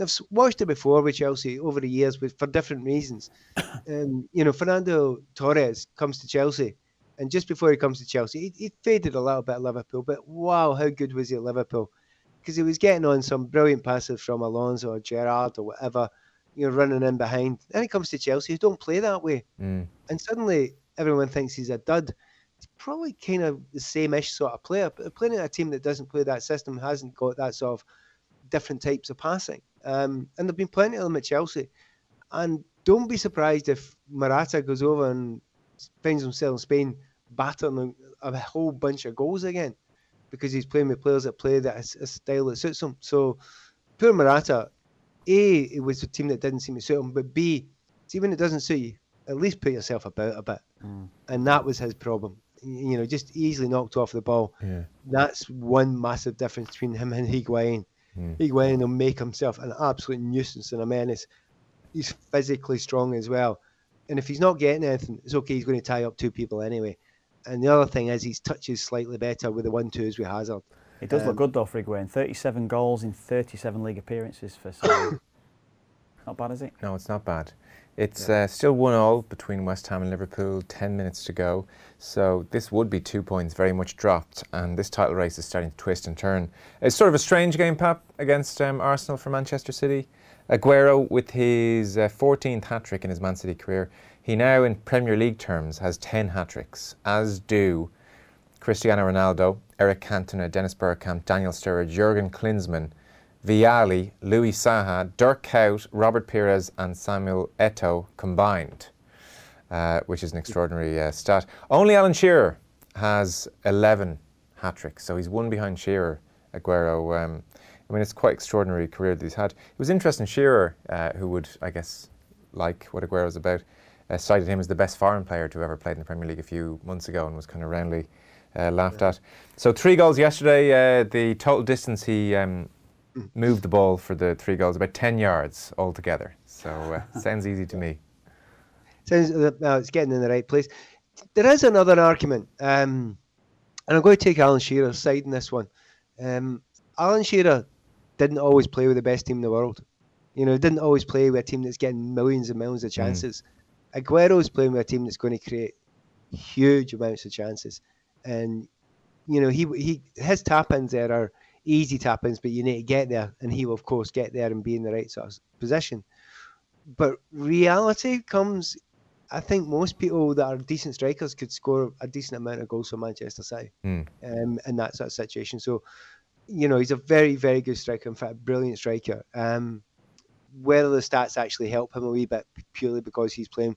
S7: I've watched it before with Chelsea over the years with, for different reasons. (coughs) um, you know, Fernando Torres comes to Chelsea, and just before he comes to Chelsea, he, he faded a little bit at Liverpool, but wow, how good was he at Liverpool? Because he was getting on some brilliant passes from Alonso or Gerrard or whatever, you know, running in behind. Then he comes to Chelsea, who don't play that way.
S3: Mm.
S7: And suddenly everyone thinks he's a dud. He's probably kind of the same-ish sort of player, but playing in a team that doesn't play that system hasn't got that sort of different types of passing. Um, and there've been plenty of them at Chelsea. And don't be surprised if Morata goes over and finds himself in Spain battering a whole bunch of goals again because he's playing with players that play that a style that suits him. So poor Morata, A, it was a team that didn't seem to suit him, but B, see when it doesn't suit you, at least put yourself about a bit.
S4: Mm.
S7: And that was his problem. You know, just easily knocked off the ball.
S3: Yeah.
S7: That's one massive difference between him and Higuain.
S3: Mm.
S7: Higuain will make himself an absolute nuisance and a menace. He's physically strong as well. And if he's not getting anything, it's okay. He's going to tie up two people anyway. And the other thing is his touches slightly better with the one twos with Hazard.
S4: It does
S7: Um,
S4: look good though for Higuain. 37 goals in 37 league appearances for Sarri. (coughs) Not bad, is it?
S3: No, it's not bad. It's uh, still one all between West Ham and Liverpool. Ten minutes to go, so this would be two points very much dropped, and this title race is starting to twist and turn. It's sort of a strange game, Pat, against um, Arsenal for Manchester City. Aguero with his uh, 14th hat trick in his Man City career. He now, in Premier League terms, has 10 hat tricks, as do Cristiano Ronaldo, Eric Cantona, Dennis Bergkamp, Daniel Sturridge, Jurgen Klinsmann, Vialli, Louis Saha, Dirk Kuyt, Robert Pires, and Samuel Eto'o combined, uh, which is an extraordinary uh, stat. Only Alan Shearer has 11 hat tricks, so he's one behind Shearer, Aguero. Um, I mean, it's quite extraordinary career that he's had. It was interesting, Shearer, uh, who would, I guess, like what Aguero Aguero's about, uh, cited him as the best foreign player to ever played in the Premier League a few months ago and was kind of roundly uh, laughed at. So three goals yesterday. Uh, the total distance he um, moved the ball for the three goals about 10 yards altogether. So uh, (laughs) sounds easy to me.
S7: Sounds uh, it's getting in the right place. There is another argument, um, and I'm going to take Alan Shearer's side in this one. Um, Alan Shearer didn't always play with the best team in the world. You know, he didn't always play with a team that's getting millions and millions of chances. Aguero's playing with a team that's going to create huge amounts of chances, and you know he he his tap ins there are easy tap ins, but you need to get there, and he will of course get there and be in the right sort of position. But reality comes, I think most people that are decent strikers could score a decent amount of goals for Manchester City
S3: Mm.
S7: um, in that sort of situation. So, you know, he's a very, very good striker. In fact, a brilliant striker. Um, whether the stats actually help him a wee bit purely because he's playing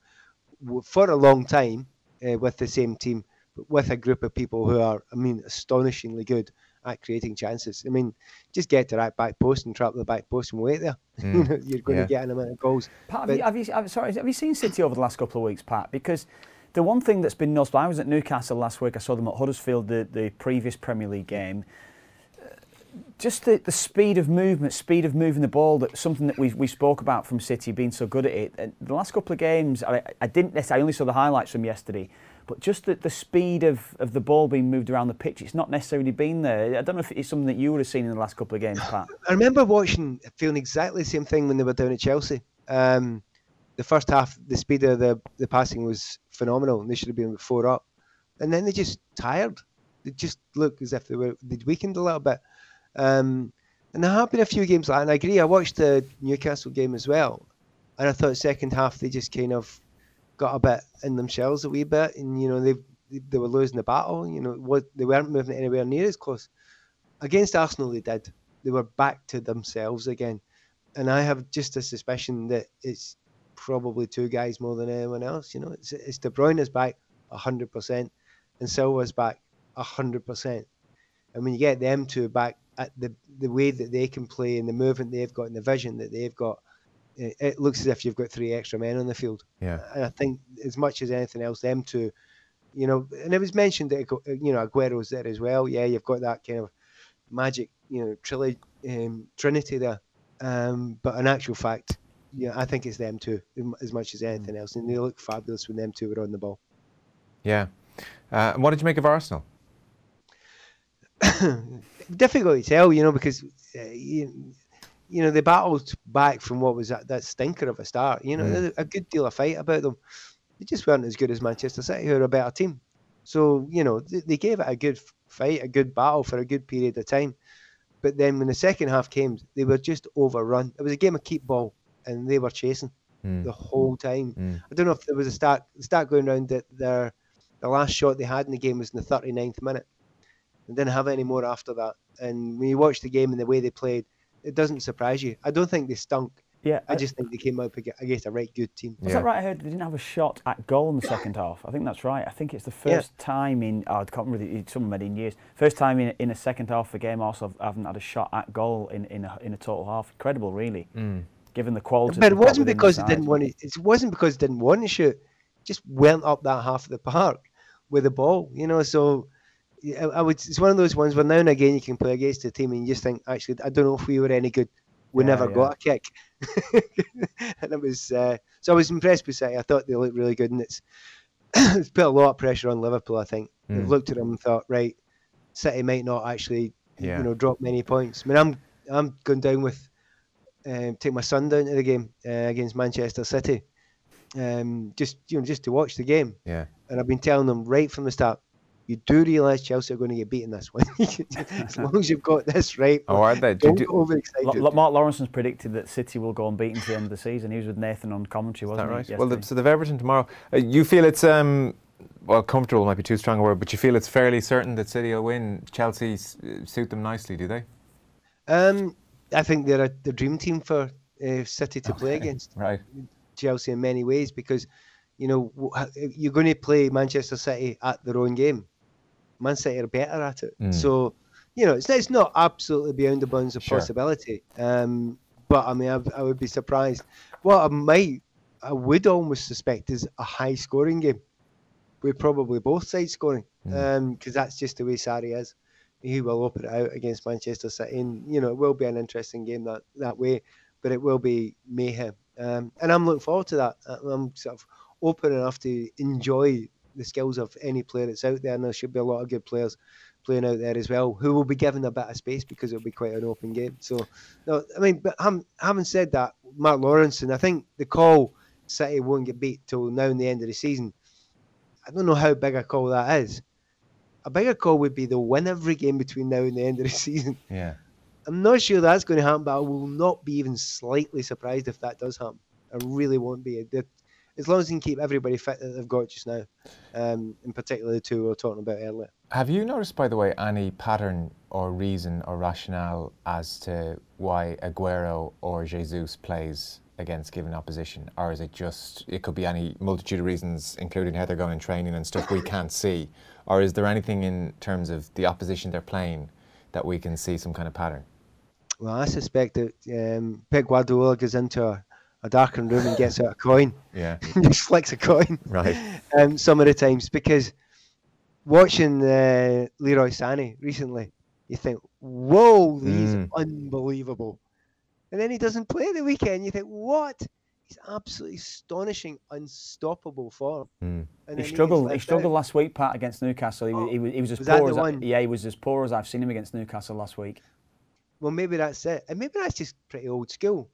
S7: for a long time uh, with the same team, but with a group of people who are, I mean, astonishingly good at creating chances. I mean, just get to that back post and trap the back post and wait there. (laughs)
S3: Mm.
S7: You're going
S3: Yeah.
S7: to get an amount of goals.
S4: Pat, have,
S7: But-
S4: you, have, you, sorry, have you seen City over the last couple of weeks, Pat? Because the one thing that's been noticeable, I was at Newcastle last week, I saw them at Huddersfield, the, the previous Premier League game. Just the, the speed of movement, speed of moving the ball, that something that we, we spoke about from City being so good at it. And the last couple of games, I, I didn't necessarily, I only saw the highlights from yesterday, but just the, the speed of, of the ball being moved around the pitch, it's not necessarily been there. I don't know if it's something that you would have seen in the last couple of games, (sighs) Pat.
S7: I remember watching, feeling exactly the same thing when they were down at Chelsea. Um, the first half, the speed of the, the passing was phenomenal, and they should have been four up. And then they just tired. They just looked as if they were they'd weakened a little bit. Um, and there have been a few games like that. And I agree. I watched the Newcastle game as well, and I thought second half they just kind of got a bit in themselves a wee bit, and you know they they were losing the battle. You know what they weren't moving anywhere near as close. Against Arsenal, they did. They were back to themselves again, and I have just a suspicion that it's probably two guys more than anyone else. You know, it's it's De Bruyne is back hundred percent, and Silva's back hundred percent. And when you get them two back at the the way that they can play and the movement they've got and the vision that they've got, it, looks as if you've got three extra men on the field.
S3: Yeah.
S7: And I think as much as anything else, them two, you know, and it was mentioned that you know Aguero's there as well. Yeah, you've got that kind of magic, you know, trilogy, um, trinity there. Um, but in actual fact, yeah, I think it's them two as much as anything else, and they look fabulous when them two were on the ball.
S3: Yeah. Uh, what did you make of Arsenal? (coughs)
S7: difficult to tell, you know, because uh, you, you know they battled back from what was that, that stinker of a start. You know, mm. a good deal of fight about them. They just weren't as good as Manchester City, who are a better team. So you know they, they gave it a good fight, a good battle for a good period of time. But then when the second half came, they were just overrun. It was a game of keep ball, and they were chasing mm. the whole time.
S3: Mm.
S7: I don't know if there was a start start going around that their the last shot they had in the game was in the 39th minute They didn't have any more after that. And when you watch the game and the way they played, it doesn't surprise you. I don't think they stunk.
S4: Yeah,
S7: I, I just think they came up against a right good team.
S4: Is yeah. that right? I heard they didn't have a shot at goal in the second half. I think that's right. I think it's the first yeah. time in oh, I can't remember some many years. First time in, in a second half of a game. Also, haven't had a shot at goal in in a, in a total half. Incredible, really.
S3: Mm.
S4: Given the quality.
S7: But it wasn't because it didn't want to. It wasn't because it didn't want to shoot. Just went up that half of the park with the ball. You know, so I would. It's one of those ones where now and again you can play against a team and you just think, actually, I don't know if we were any good. We yeah, never yeah. got a kick, (laughs) and it was. Uh, so I was impressed with City. I thought they looked really good, and it's (clears throat) it's put a lot of pressure on Liverpool. I think mm. they've looked at them and thought, right, City might not actually, yeah. you know, drop many points. I mean, I'm I'm going down with um, take my son down to the game uh, against Manchester City, um, just you know, just to watch the game.
S3: Yeah.
S7: And I've been telling them right from the start, you do realise Chelsea are going to get beaten this one. (laughs) as long as you've got this right.
S3: Oh, are they?
S7: Don't do, get overexcited.
S4: L- Mark Lawrenson's predicted that City will go unbeaten to the end of the season. He was with Nathan on commentary, wasn't
S3: right?
S4: he?
S3: Well, the, so they've Everton tomorrow. Uh, you feel it's um, well, comfortable might be too strong a word, but you feel it's fairly certain that City will win. Chelsea uh, suit them nicely, do they?
S7: Um, I think they're a, the dream team for uh, City to okay. play against. (laughs)
S3: Right.
S7: Chelsea in many ways because you know you're going to play Manchester City at their own game Man City are better at it. Mm. So, you know, it's, it's not absolutely beyond the bounds of sure. possibility. Um, but I mean, I, I, would be surprised. What I might, I would almost suspect is a high scoring game with probably both sides scoring because mm. um, that's just the way Sarri is. He will open it out against Manchester City, and you know it will be an interesting game that that way, but it will be mayhem. Um, and I'm looking forward to that. I'm sort of open enough to enjoy the skills of any player that's out there, and there should be a lot of good players playing out there as well, who will be given a bit of space because it'll be quite an open game. So, no, I mean, but having said that, Mark and I think the call City won't get beat till now in the end of the season. I don't know how big a call that is. A bigger call would be they'll win every game between now and the end of the (laughs) season.
S3: Yeah.
S7: I'm not sure that's going to happen, but I will not be even slightly surprised if that does happen. I really won't be. They're as long as you can keep everybody fit that they've got just now, um, in particular the two we were talking about earlier.
S3: Have you noticed, by the way, any pattern or reason or rationale as to why Aguero or Jesus plays against given opposition, or is it just it could be any multitude of reasons, including how they're going in training and stuff we can't see, or is there anything in terms of the opposition they're playing that we can see some kind of pattern?
S7: Well, I suspect that um, Pep Guardiola goes into a a darkened room and gets out a coin.
S3: Yeah. (laughs)
S7: just flicks a coin.
S3: Right.
S7: Um, some of the times because watching uh, Leroy Sané recently, you think, whoa, he's mm. unbelievable. And then he doesn't play the weekend. You think, what? He's absolutely astonishing, unstoppable form.
S3: Mm.
S4: he struggled. He, he struggled out. last week, Pat, against Newcastle. He,
S7: oh,
S4: he, was, he was as
S7: was
S4: poor as I, yeah, he was as poor as I've seen him against Newcastle last week.
S7: Well, maybe that's it, and maybe that's just pretty old school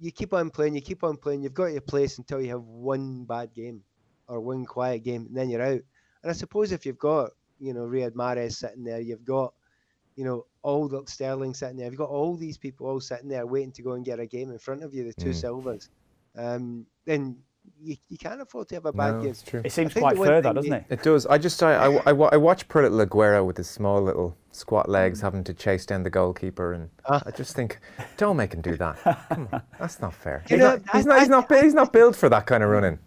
S7: you keep on playing, you keep on playing. You've got your place until you have one bad game or one quiet game, and then you're out. And I suppose if you've got you know Riyad Mahrez sitting there. You've got you know all the Sterling sitting there. You've got all these people all sitting there waiting to go and get a game in front of you. The two
S3: Mm.
S7: Silvas. Um, then you, you can't afford to have a bad
S3: No,
S7: game.
S3: it's true.
S4: It seems quite fair,
S7: thing
S4: that doesn't it?
S3: It does. I just I, I, I, I watch poor little Aguero with his small little squat legs having to chase down the goalkeeper, and
S7: Ah.
S3: I just think, don't make him do that. (laughs) Come on, that's not fair.
S7: You
S3: He's,
S7: know,
S3: not, he's, not, he's not. bu- He's not built for that kind of running.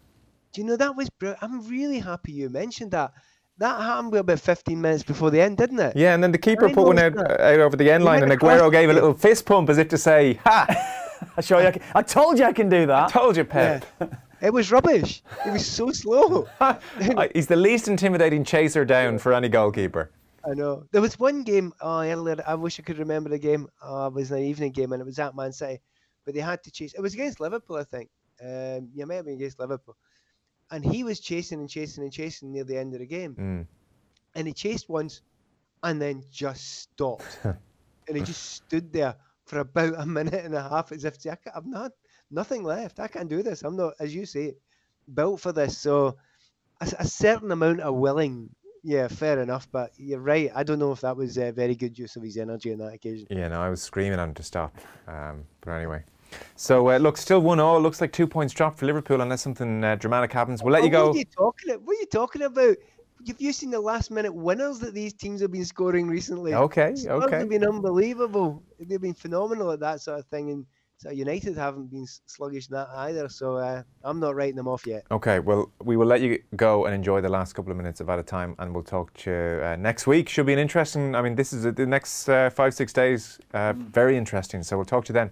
S7: Do you know that was brilliant? I'm really happy you mentioned that. That happened about 15 minutes before the end, didn't it?
S3: Yeah, and then the keeper
S7: I
S3: put one out, out over the end
S7: He
S3: line, and Aguero gave a little fist pump as if to say, "Ha! (laughs)
S4: I show you. I, can, I told you I can do that.
S3: I Told you, Pep." (laughs)
S7: It was rubbish. It was so slow. (laughs)
S3: He's the least intimidating chaser down for any goalkeeper.
S7: I know. There was one game oh, earlier. I wish I could remember the game. Oh, it was an evening game, and it was at Man City, but they had to chase. It was against Liverpool, I think. Um, yeah, it might have been against Liverpool, and he was chasing and chasing and chasing near the end of the game,
S3: Mm.
S7: and he chased once, and then just stopped, (laughs) and he just stood there for about a minute and a half, as if to say, "I ca- I've not nothing left. I can't do this. I'm not, as you say, built for this. So, a certain amount of willing. Yeah, fair enough, but you're right. I don't know if that was a very good use of his energy on that occasion.
S3: Yeah, no, I was screaming at him to stop. Um, but anyway. So, uh, look, still 1 0. Looks like two points dropped for Liverpool unless something uh, dramatic happens. We'll let
S7: Oh,
S3: you go.
S7: What are you talking? About? What are you talking about? Have you seen the last minute winners that these teams have been scoring recently?
S3: Okay, okay.
S7: have been unbelievable. They've been phenomenal at that sort of thing, and so United haven't been sluggish in that either. So uh, I'm not writing them off yet.
S3: Okay, well, we will let you go and enjoy the last couple of minutes of out of time, and we'll talk to you uh, next week. Should be an interesting. I mean, this is the next uh, five six days. Uh, very interesting. So we'll talk to you then.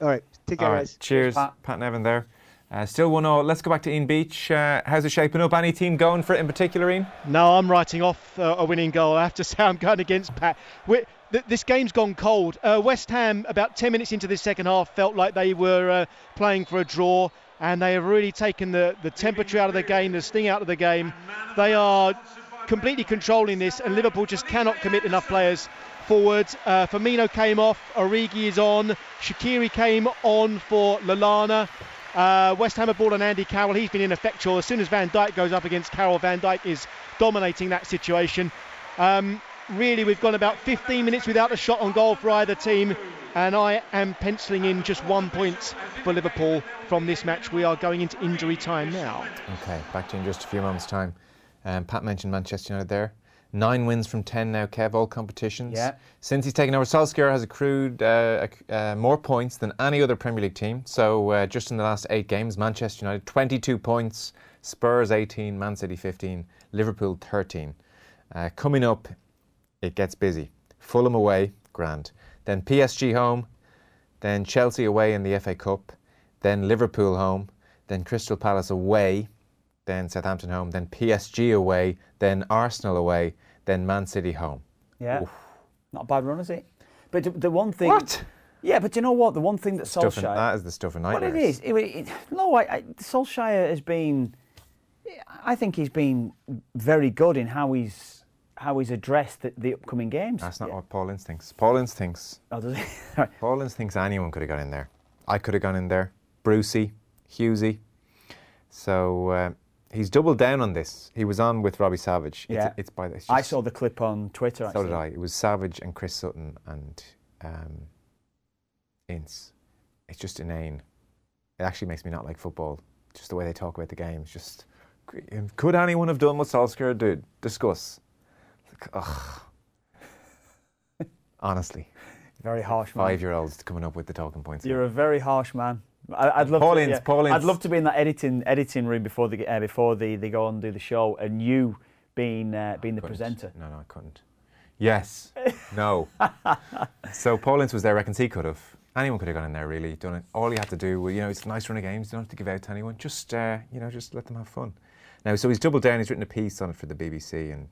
S7: All right, take care,
S3: All right,
S7: guys.
S3: cheers,
S4: Pat.
S3: Pat. Nevin there. Uh, still one 0 Let's go back to Ian Beach. Uh, how's it shaping up? Any team going for it in particular, Ian?
S1: No, I'm writing off uh, a winning goal. I have to say I'm going against Pat. we th- this game's gone cold. Uh, West Ham, about 10 minutes into this second half, felt like they were uh, playing for a draw, and they have really taken the, the temperature out of the game, the sting out of the game. They are completely controlling this, and Liverpool just cannot commit enough players forward. Uh, Firmino came off, Origi is on, Shaqiri came on for Lallana. Uh, West Ham have brought on Andy Carroll. He's been ineffectual. As soon as Van Dijk goes up against Carroll, Van Dijk is dominating that situation. Um, really, we've gone about 15 minutes without a shot on goal for either team, and I am penciling in just one point for Liverpool from this match. We are going into injury time now.
S3: Okay, back to you in just a few moments' time. Um, Pat mentioned Manchester United there. Nine wins from ten now, Kev, all competitions.
S4: Yeah.
S3: Since he's taken over, Solskjaer has accrued uh, ac- uh, more points than any other Premier League team. So uh, just in the last eight games, Manchester United 22 points, Spurs 18, Man City 15, Liverpool 13. Uh, coming up, it gets busy. Fulham away, grand. Then PSG home, then Chelsea away in the FA Cup, then Liverpool home, then Crystal Palace away, then Southampton home, then PSG away, then Arsenal away, then Man City home.
S4: Yeah, not a bad run, is it? But the- one thing.
S3: What?
S4: Yeah, but you know what? The one thing that
S3: Stuff
S4: Solskjaer.
S3: that is the stuff of
S4: What
S3: nightmares.
S4: it is, it, it, no, I, I, Solskjaer has been. I think he's been very good in how he's how he's addressed the, the upcoming games.
S3: That's not what Paul Ince thinks. Paul Ince thinks.
S4: Oh, does he? (laughs) Right.
S3: Paul Ince thinks anyone could have gone in there. I could have gone in there. Brucey, Hughesy. So uh, he's doubled down on this. He was on with Robbie Savage. It's,
S4: Yeah.
S3: it's by this.
S4: I saw the clip on Twitter.
S3: So did I. It was Savage and Chris Sutton and um, Ince. It's just inane. It actually makes me not like football. Just the way they talk about the game. It's just, could anyone have done what Solskjaer did? Discuss. Like, ugh. Honestly,
S4: Very harsh man.
S3: five-year-olds coming up with the talking points.
S4: You're a very harsh man. I, I'd love
S3: Paul
S4: to. Yeah, I'd love to be in that editing editing room before they uh, before they, they go and do the show, and you being uh, being the
S3: Couldn't.
S4: presenter.
S3: No, no, I couldn't. Yes. No. (laughs) so Paul Ince was there. Reckons he could have. Anyone could have gone in there. Really done it. All you had to do, well, you know, it's a nice run of games. You don't have to give out to anyone. Just, uh, you know, just let them have fun. Now, so he's doubled down. He's written a piece on it for the BBC, and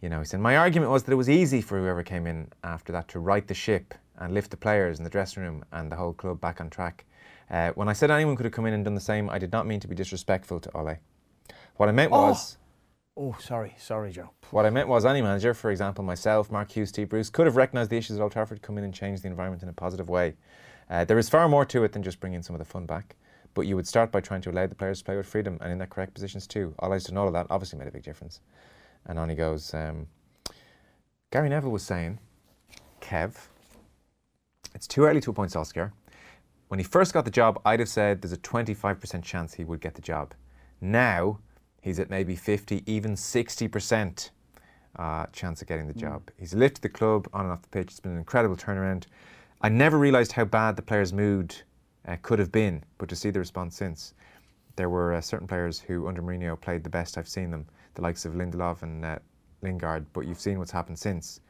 S3: you know, he said my argument was that it was easy for whoever came in after that to right the ship and lift the players in the dressing room and the whole club back on track. Uh, when I said anyone could have come in and done the same, I did not mean to be disrespectful to Ole. What I meant
S4: Oh.
S3: was.
S4: Oh, sorry, sorry, Joe.
S3: What I meant was any manager, for example myself, Mark Hughes, Steve Bruce, could have recognised the issues at Old Trafford, come in and change the environment in a positive way. Uh, there is far more to it than just bringing some of the fun back. But you would start by trying to allow the players to play with freedom and in their correct positions too. Ole's done all of that, obviously made a big difference. And on he goes. Um, Gary Neville was saying, Kev, it's too early to appoint Solskjaer. When he first got the job, I'd have said there's a 25% chance he would get the job. Now, he's at maybe 50, even 60% uh, chance of getting the job. He's lifted the club on and off the pitch. It's been an incredible turnaround. I never realised how bad the players' mood uh, could have been, but to see the response since, there were uh, certain players who, under Mourinho, played the best I've seen them, the likes of Lindelof and uh, Lingard, but you've seen what's happened since.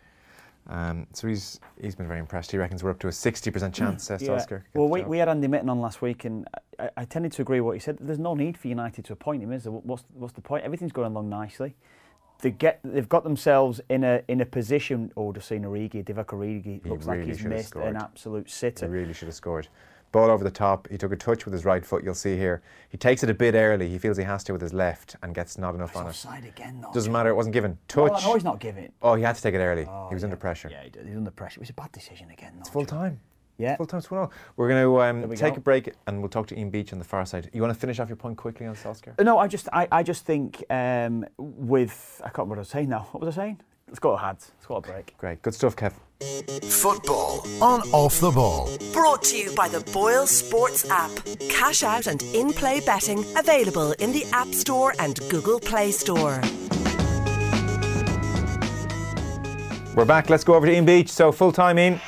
S3: Um, so he's he's been very impressed. He reckons we're up to a 60% chance uh,
S4: Yeah.
S3: Gets
S4: Well, we,
S3: job.
S4: we had Andy Mitten on last week, and I, I tended to agree with what he said. There's no need for United to appoint him, is there? What's what's the point? Everything's going along nicely. They get they've got themselves in a in a position. Oh, just seen Origi, Divock Origi looks like he's missed
S3: scored.
S4: an absolute sitter.
S3: He really should have scored. Ball over the top. He took a touch with his right foot. You'll see here. He takes it a bit early. He feels he has to with his left and gets not enough on it.
S4: offside again, though.
S3: Doesn't matter. It wasn't given. Touch.
S4: Know he's not giving.
S3: Oh, he had to take it early.
S4: Oh,
S3: he was
S4: yeah.
S3: under pressure.
S4: Yeah, he did. He was under pressure. It was a bad decision again.
S3: It's full time.
S4: Yeah.
S3: Full time 1 We're going to um,
S4: we
S3: take
S4: go.
S3: a break and we'll talk to Ian Beach on the far side. You want to finish off your point quickly on Solskjaer?
S4: No, I just I, I just think um, with I can't remember what I was saying now. What was I saying? Let's got a Hads. It's got a break.
S3: Great. Good stuff, Kev.
S6: Football on Off the Ball.
S2: Brought to you by the Boyle Sports app. Cash out and in play betting available in the App Store and Google Play Store.
S3: We're back. Let's go over to Ian Beach. So full time in.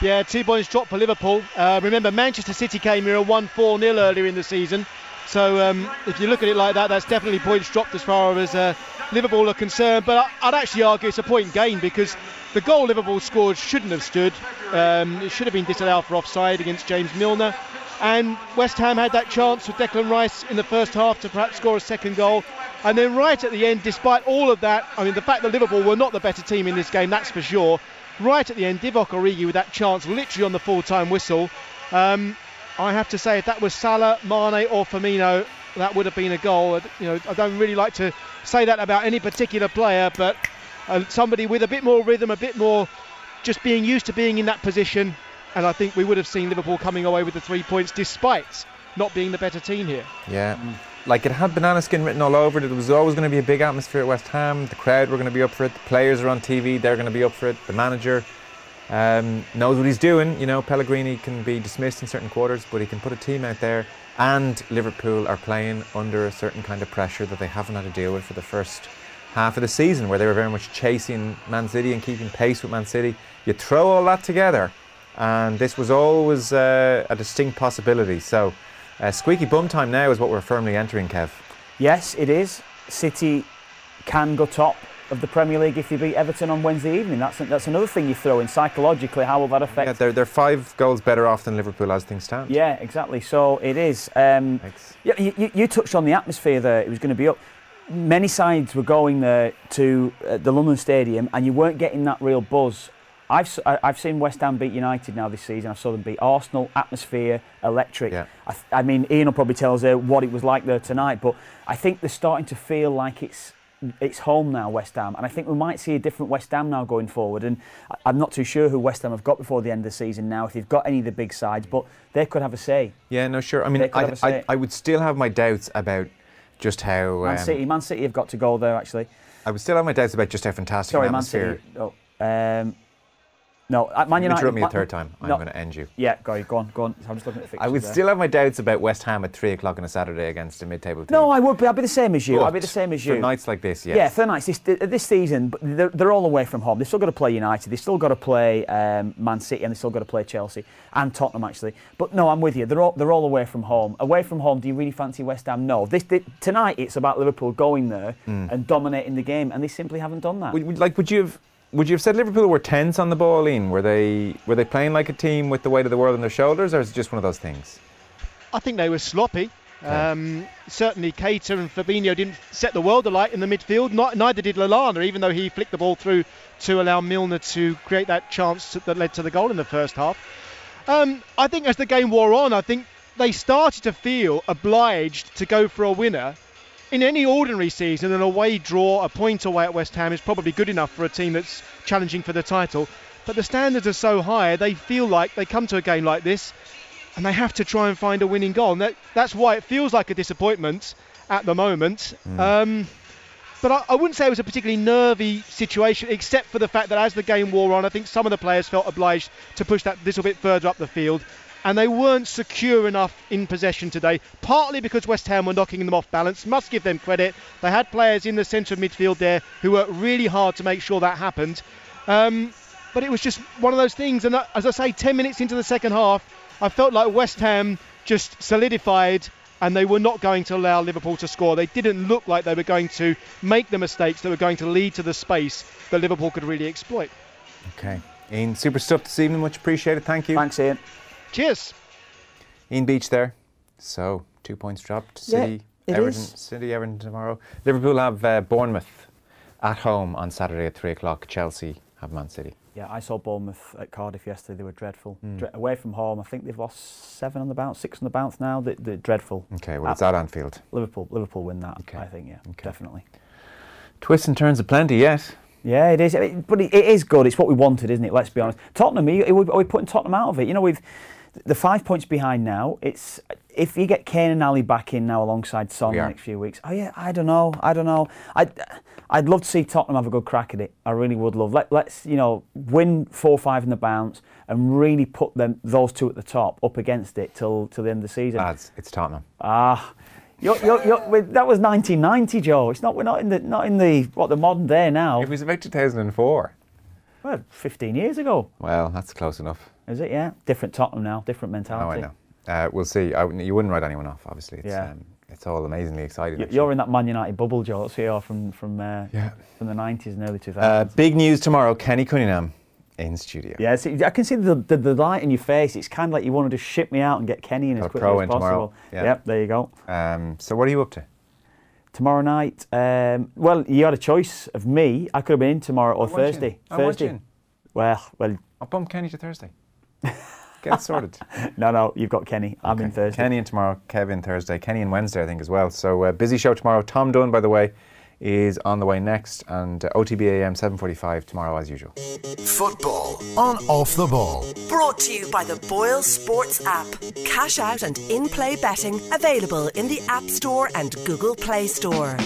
S1: Yeah, two points dropped for Liverpool. Uh, remember, Manchester City came here and won 4 0 earlier in the season. So um, if you look at it like that, that's definitely points dropped as far as uh, Liverpool are concerned. But I'd actually argue it's a point gain because the goal Liverpool scored shouldn't have stood. Um, it should have been disallowed for offside against James Milner. And West Ham had that chance with Declan Rice in the first half to perhaps score a second goal. And then right at the end, despite all of that, I mean, the fact that Liverpool were not the better team in this game, that's for sure. Right at the end, Divock Origi with that chance, literally on the full-time whistle. Um, I have to say, if that was Salah, Mane, or Firmino, that would have been a goal. You know, I don't really like to say that about any particular player, but uh, somebody with a bit more rhythm, a bit more just being used to being in that position, and I think we would have seen Liverpool coming away with the three points despite not being the better team here.
S3: Yeah. Like it had banana skin written all over it. There was always going to be a big atmosphere at West Ham. The crowd were going to be up for it. The players are on TV. They're going to be up for it. The manager um, knows what he's doing. You know, Pellegrini can be dismissed in certain quarters, but he can put a team out there. And Liverpool are playing under a certain kind of pressure that they haven't had to deal with for the first half of the season, where they were very much chasing Man City and keeping pace with Man City. You throw all that together, and this was always uh, a distinct possibility. So, uh, squeaky bum time now is what we're firmly entering, Kev.
S4: Yes, it is. City can go top of the Premier League if they beat Everton on Wednesday evening. That's that's another thing you throw in psychologically. How will that affect?
S3: Yeah, they're, they're five goals better off than Liverpool as things stand.
S4: Yeah, exactly. So it is. Um,
S3: Thanks.
S4: yeah, you, you- touched on the atmosphere there. It was going to be up. Many sides were going there to uh, the London Stadium, and you weren't getting that real buzz. I've I've seen West Ham beat United now this season. I saw them beat Arsenal. Atmosphere, electric.
S3: Yeah.
S4: I, th- I mean, Ian will probably tell us uh, what it was like there tonight, but I think they're starting to feel like it's it's home now, West Ham, and I think we might see a different West Ham now going forward. And I'm not too sure who West Ham have got before the end of the season now, if they've got any of the big sides, but they could have a say.
S3: Yeah, no, sure. I mean, I, I. I would still have my doubts about just how.
S4: Man
S3: um,
S4: City, Man City have got to go there actually.
S3: I would still have my doubts about just how fantastic
S4: Sorry,
S3: an
S4: Man. City. Oh, um, no, uh, Man
S3: You
S4: United.
S3: interrupt me a third time. I'm
S4: no.
S3: going to end you.
S4: Yeah, go, go on, go on. I'm just looking at the
S3: I would
S4: there.
S3: still have my doubts about West Ham at three o'clock on a Saturday against a mid-table team.
S4: No, I would be. I'd be the same as you. I'd be the same as you.
S3: For nights like this, yes.
S4: Yeah, for nights this, this season, but they're, they're all away from home. They've still got to play United. They've still got to play um, Man City, and they've still got to play Chelsea and Tottenham actually. But no, I'm with you. They're all they're all away from home. Away from home, do you really fancy West Ham? No. This, thi- tonight it's about Liverpool going there and dominating the game, and they simply haven't done that.
S3: Would- like, would you have? Would you have said Liverpool were tense on the ball, in? Were they were they playing like a team with the weight of the world on their shoulders, or is it just one of those things?
S1: I think they were sloppy. Um, certainly, Keita and Fabinho didn't set the world alight in the midfield. Not, neither did Lallana, even though he flicked the ball through to allow Milner to create that chance that led to the goal in the first half. Um, I think as the game wore on, I think they started to feel obliged to go for a winner. In any ordinary season, an away draw, a point away at West Ham is probably good enough for a team that's challenging for the title. But the standards are so high, they feel like they come to a game like this and they have to try and find a winning goal. And that, that's why it feels like a disappointment at the moment. Um, but I, I, wouldn't say it was a particularly nervy situation, except for the fact that as the game wore on, I think some of the players felt obliged to push that little bit further up the field. And they weren't secure enough in possession today, partly because West Ham were knocking them off balance. Must give them credit. They had players in the centre of midfield there who worked really hard to make sure that happened. Um, but it was just one of those things. And as I say, 10 minutes into the second half, I felt like West Ham just solidified and they were not going to allow Liverpool to score. They didn't look like they were going to make the mistakes that were going to lead to the space that Liverpool could really exploit.
S3: Okay. Ian, super stuff this evening. Much appreciated. Thank you.
S4: Thanks, Ian.
S1: Cheers.
S3: Ian Beach there. So, two points dropped. City,
S4: yeah,
S3: Everton,
S4: is.
S3: City, Everton tomorrow. Liverpool have uh, Bournemouth at home on Saturday at 3 o'clock. Chelsea have Man City.
S4: Yeah, I saw Bournemouth at Cardiff yesterday. They were dreadful. Mm. Dre- away from home, I think they've lost seven on the bounce, six on the bounce now. They, they're dreadful.
S3: Okay, well, it's at Anfield.
S4: Liverpool, Liverpool win that. Okay. I think, yeah, okay. definitely.
S3: Twists and turns aplenty, yes.
S4: Yeah, it is. But it is good. It's what we wanted, isn't it? Let's be honest. Tottenham, are we putting Tottenham out of it? You know, we've the five points behind now. It's if you get Kane and Alli back in now alongside Son the next few weeks. Oh yeah, I don't know. I don't know. I. I'd love to see Tottenham have a good crack at it. I really would love. Let, let's you know win four five in the bounce and really put them those two at the top up against it till till the end of the season.
S3: Lads, it's Tottenham.
S4: Ah. You're, you're, you're, that was 1990, Joe. It's not. We're not in the not in the what the modern day now.
S3: It was about 2004.
S4: Well, 15 years ago.
S3: Well, that's close enough.
S4: Is it? Yeah. Different Tottenham now. Different mentality.
S3: Oh, I know. Uh, we'll see. I, you wouldn't write anyone off, obviously. It's, yeah. Um, it's all amazingly exciting.
S4: You're in that Man United bubble, Joe. That's here from from uh, yeah. from the 90s and early 2000s.
S3: Uh, big news tomorrow. Kenny Cunningham in studio.
S4: Yeah, see, I can see the, the, the light in your face. It's kind of like you want to just ship me out and get Kenny in as quickly as possible.
S3: Tomorrow. Yeah.
S4: Yep, there you go.
S3: Um, so what are you up to?
S4: Tomorrow night. Um, well, you had a choice of me. I could have been in tomorrow or
S3: I'm
S4: Thursday.
S3: Watching.
S4: Thursday.
S3: I'm
S4: well, well.
S3: I'll bump Kenny to Thursday. (laughs) Get it sorted. (laughs)
S4: no, no, you've got Kenny. I'm in Thursday.
S3: Kenny and tomorrow, Kevin Thursday, Kenny and Wednesday, I think, as well. So uh, busy show tomorrow. Tom Dunn, by the way, is on the way next, and uh, OTBAM 7:45 tomorrow as usual.
S6: Football on off the ball.
S2: Brought to you by the Boyle Sports app. Cash out and in-play betting available in the App Store and Google Play Store.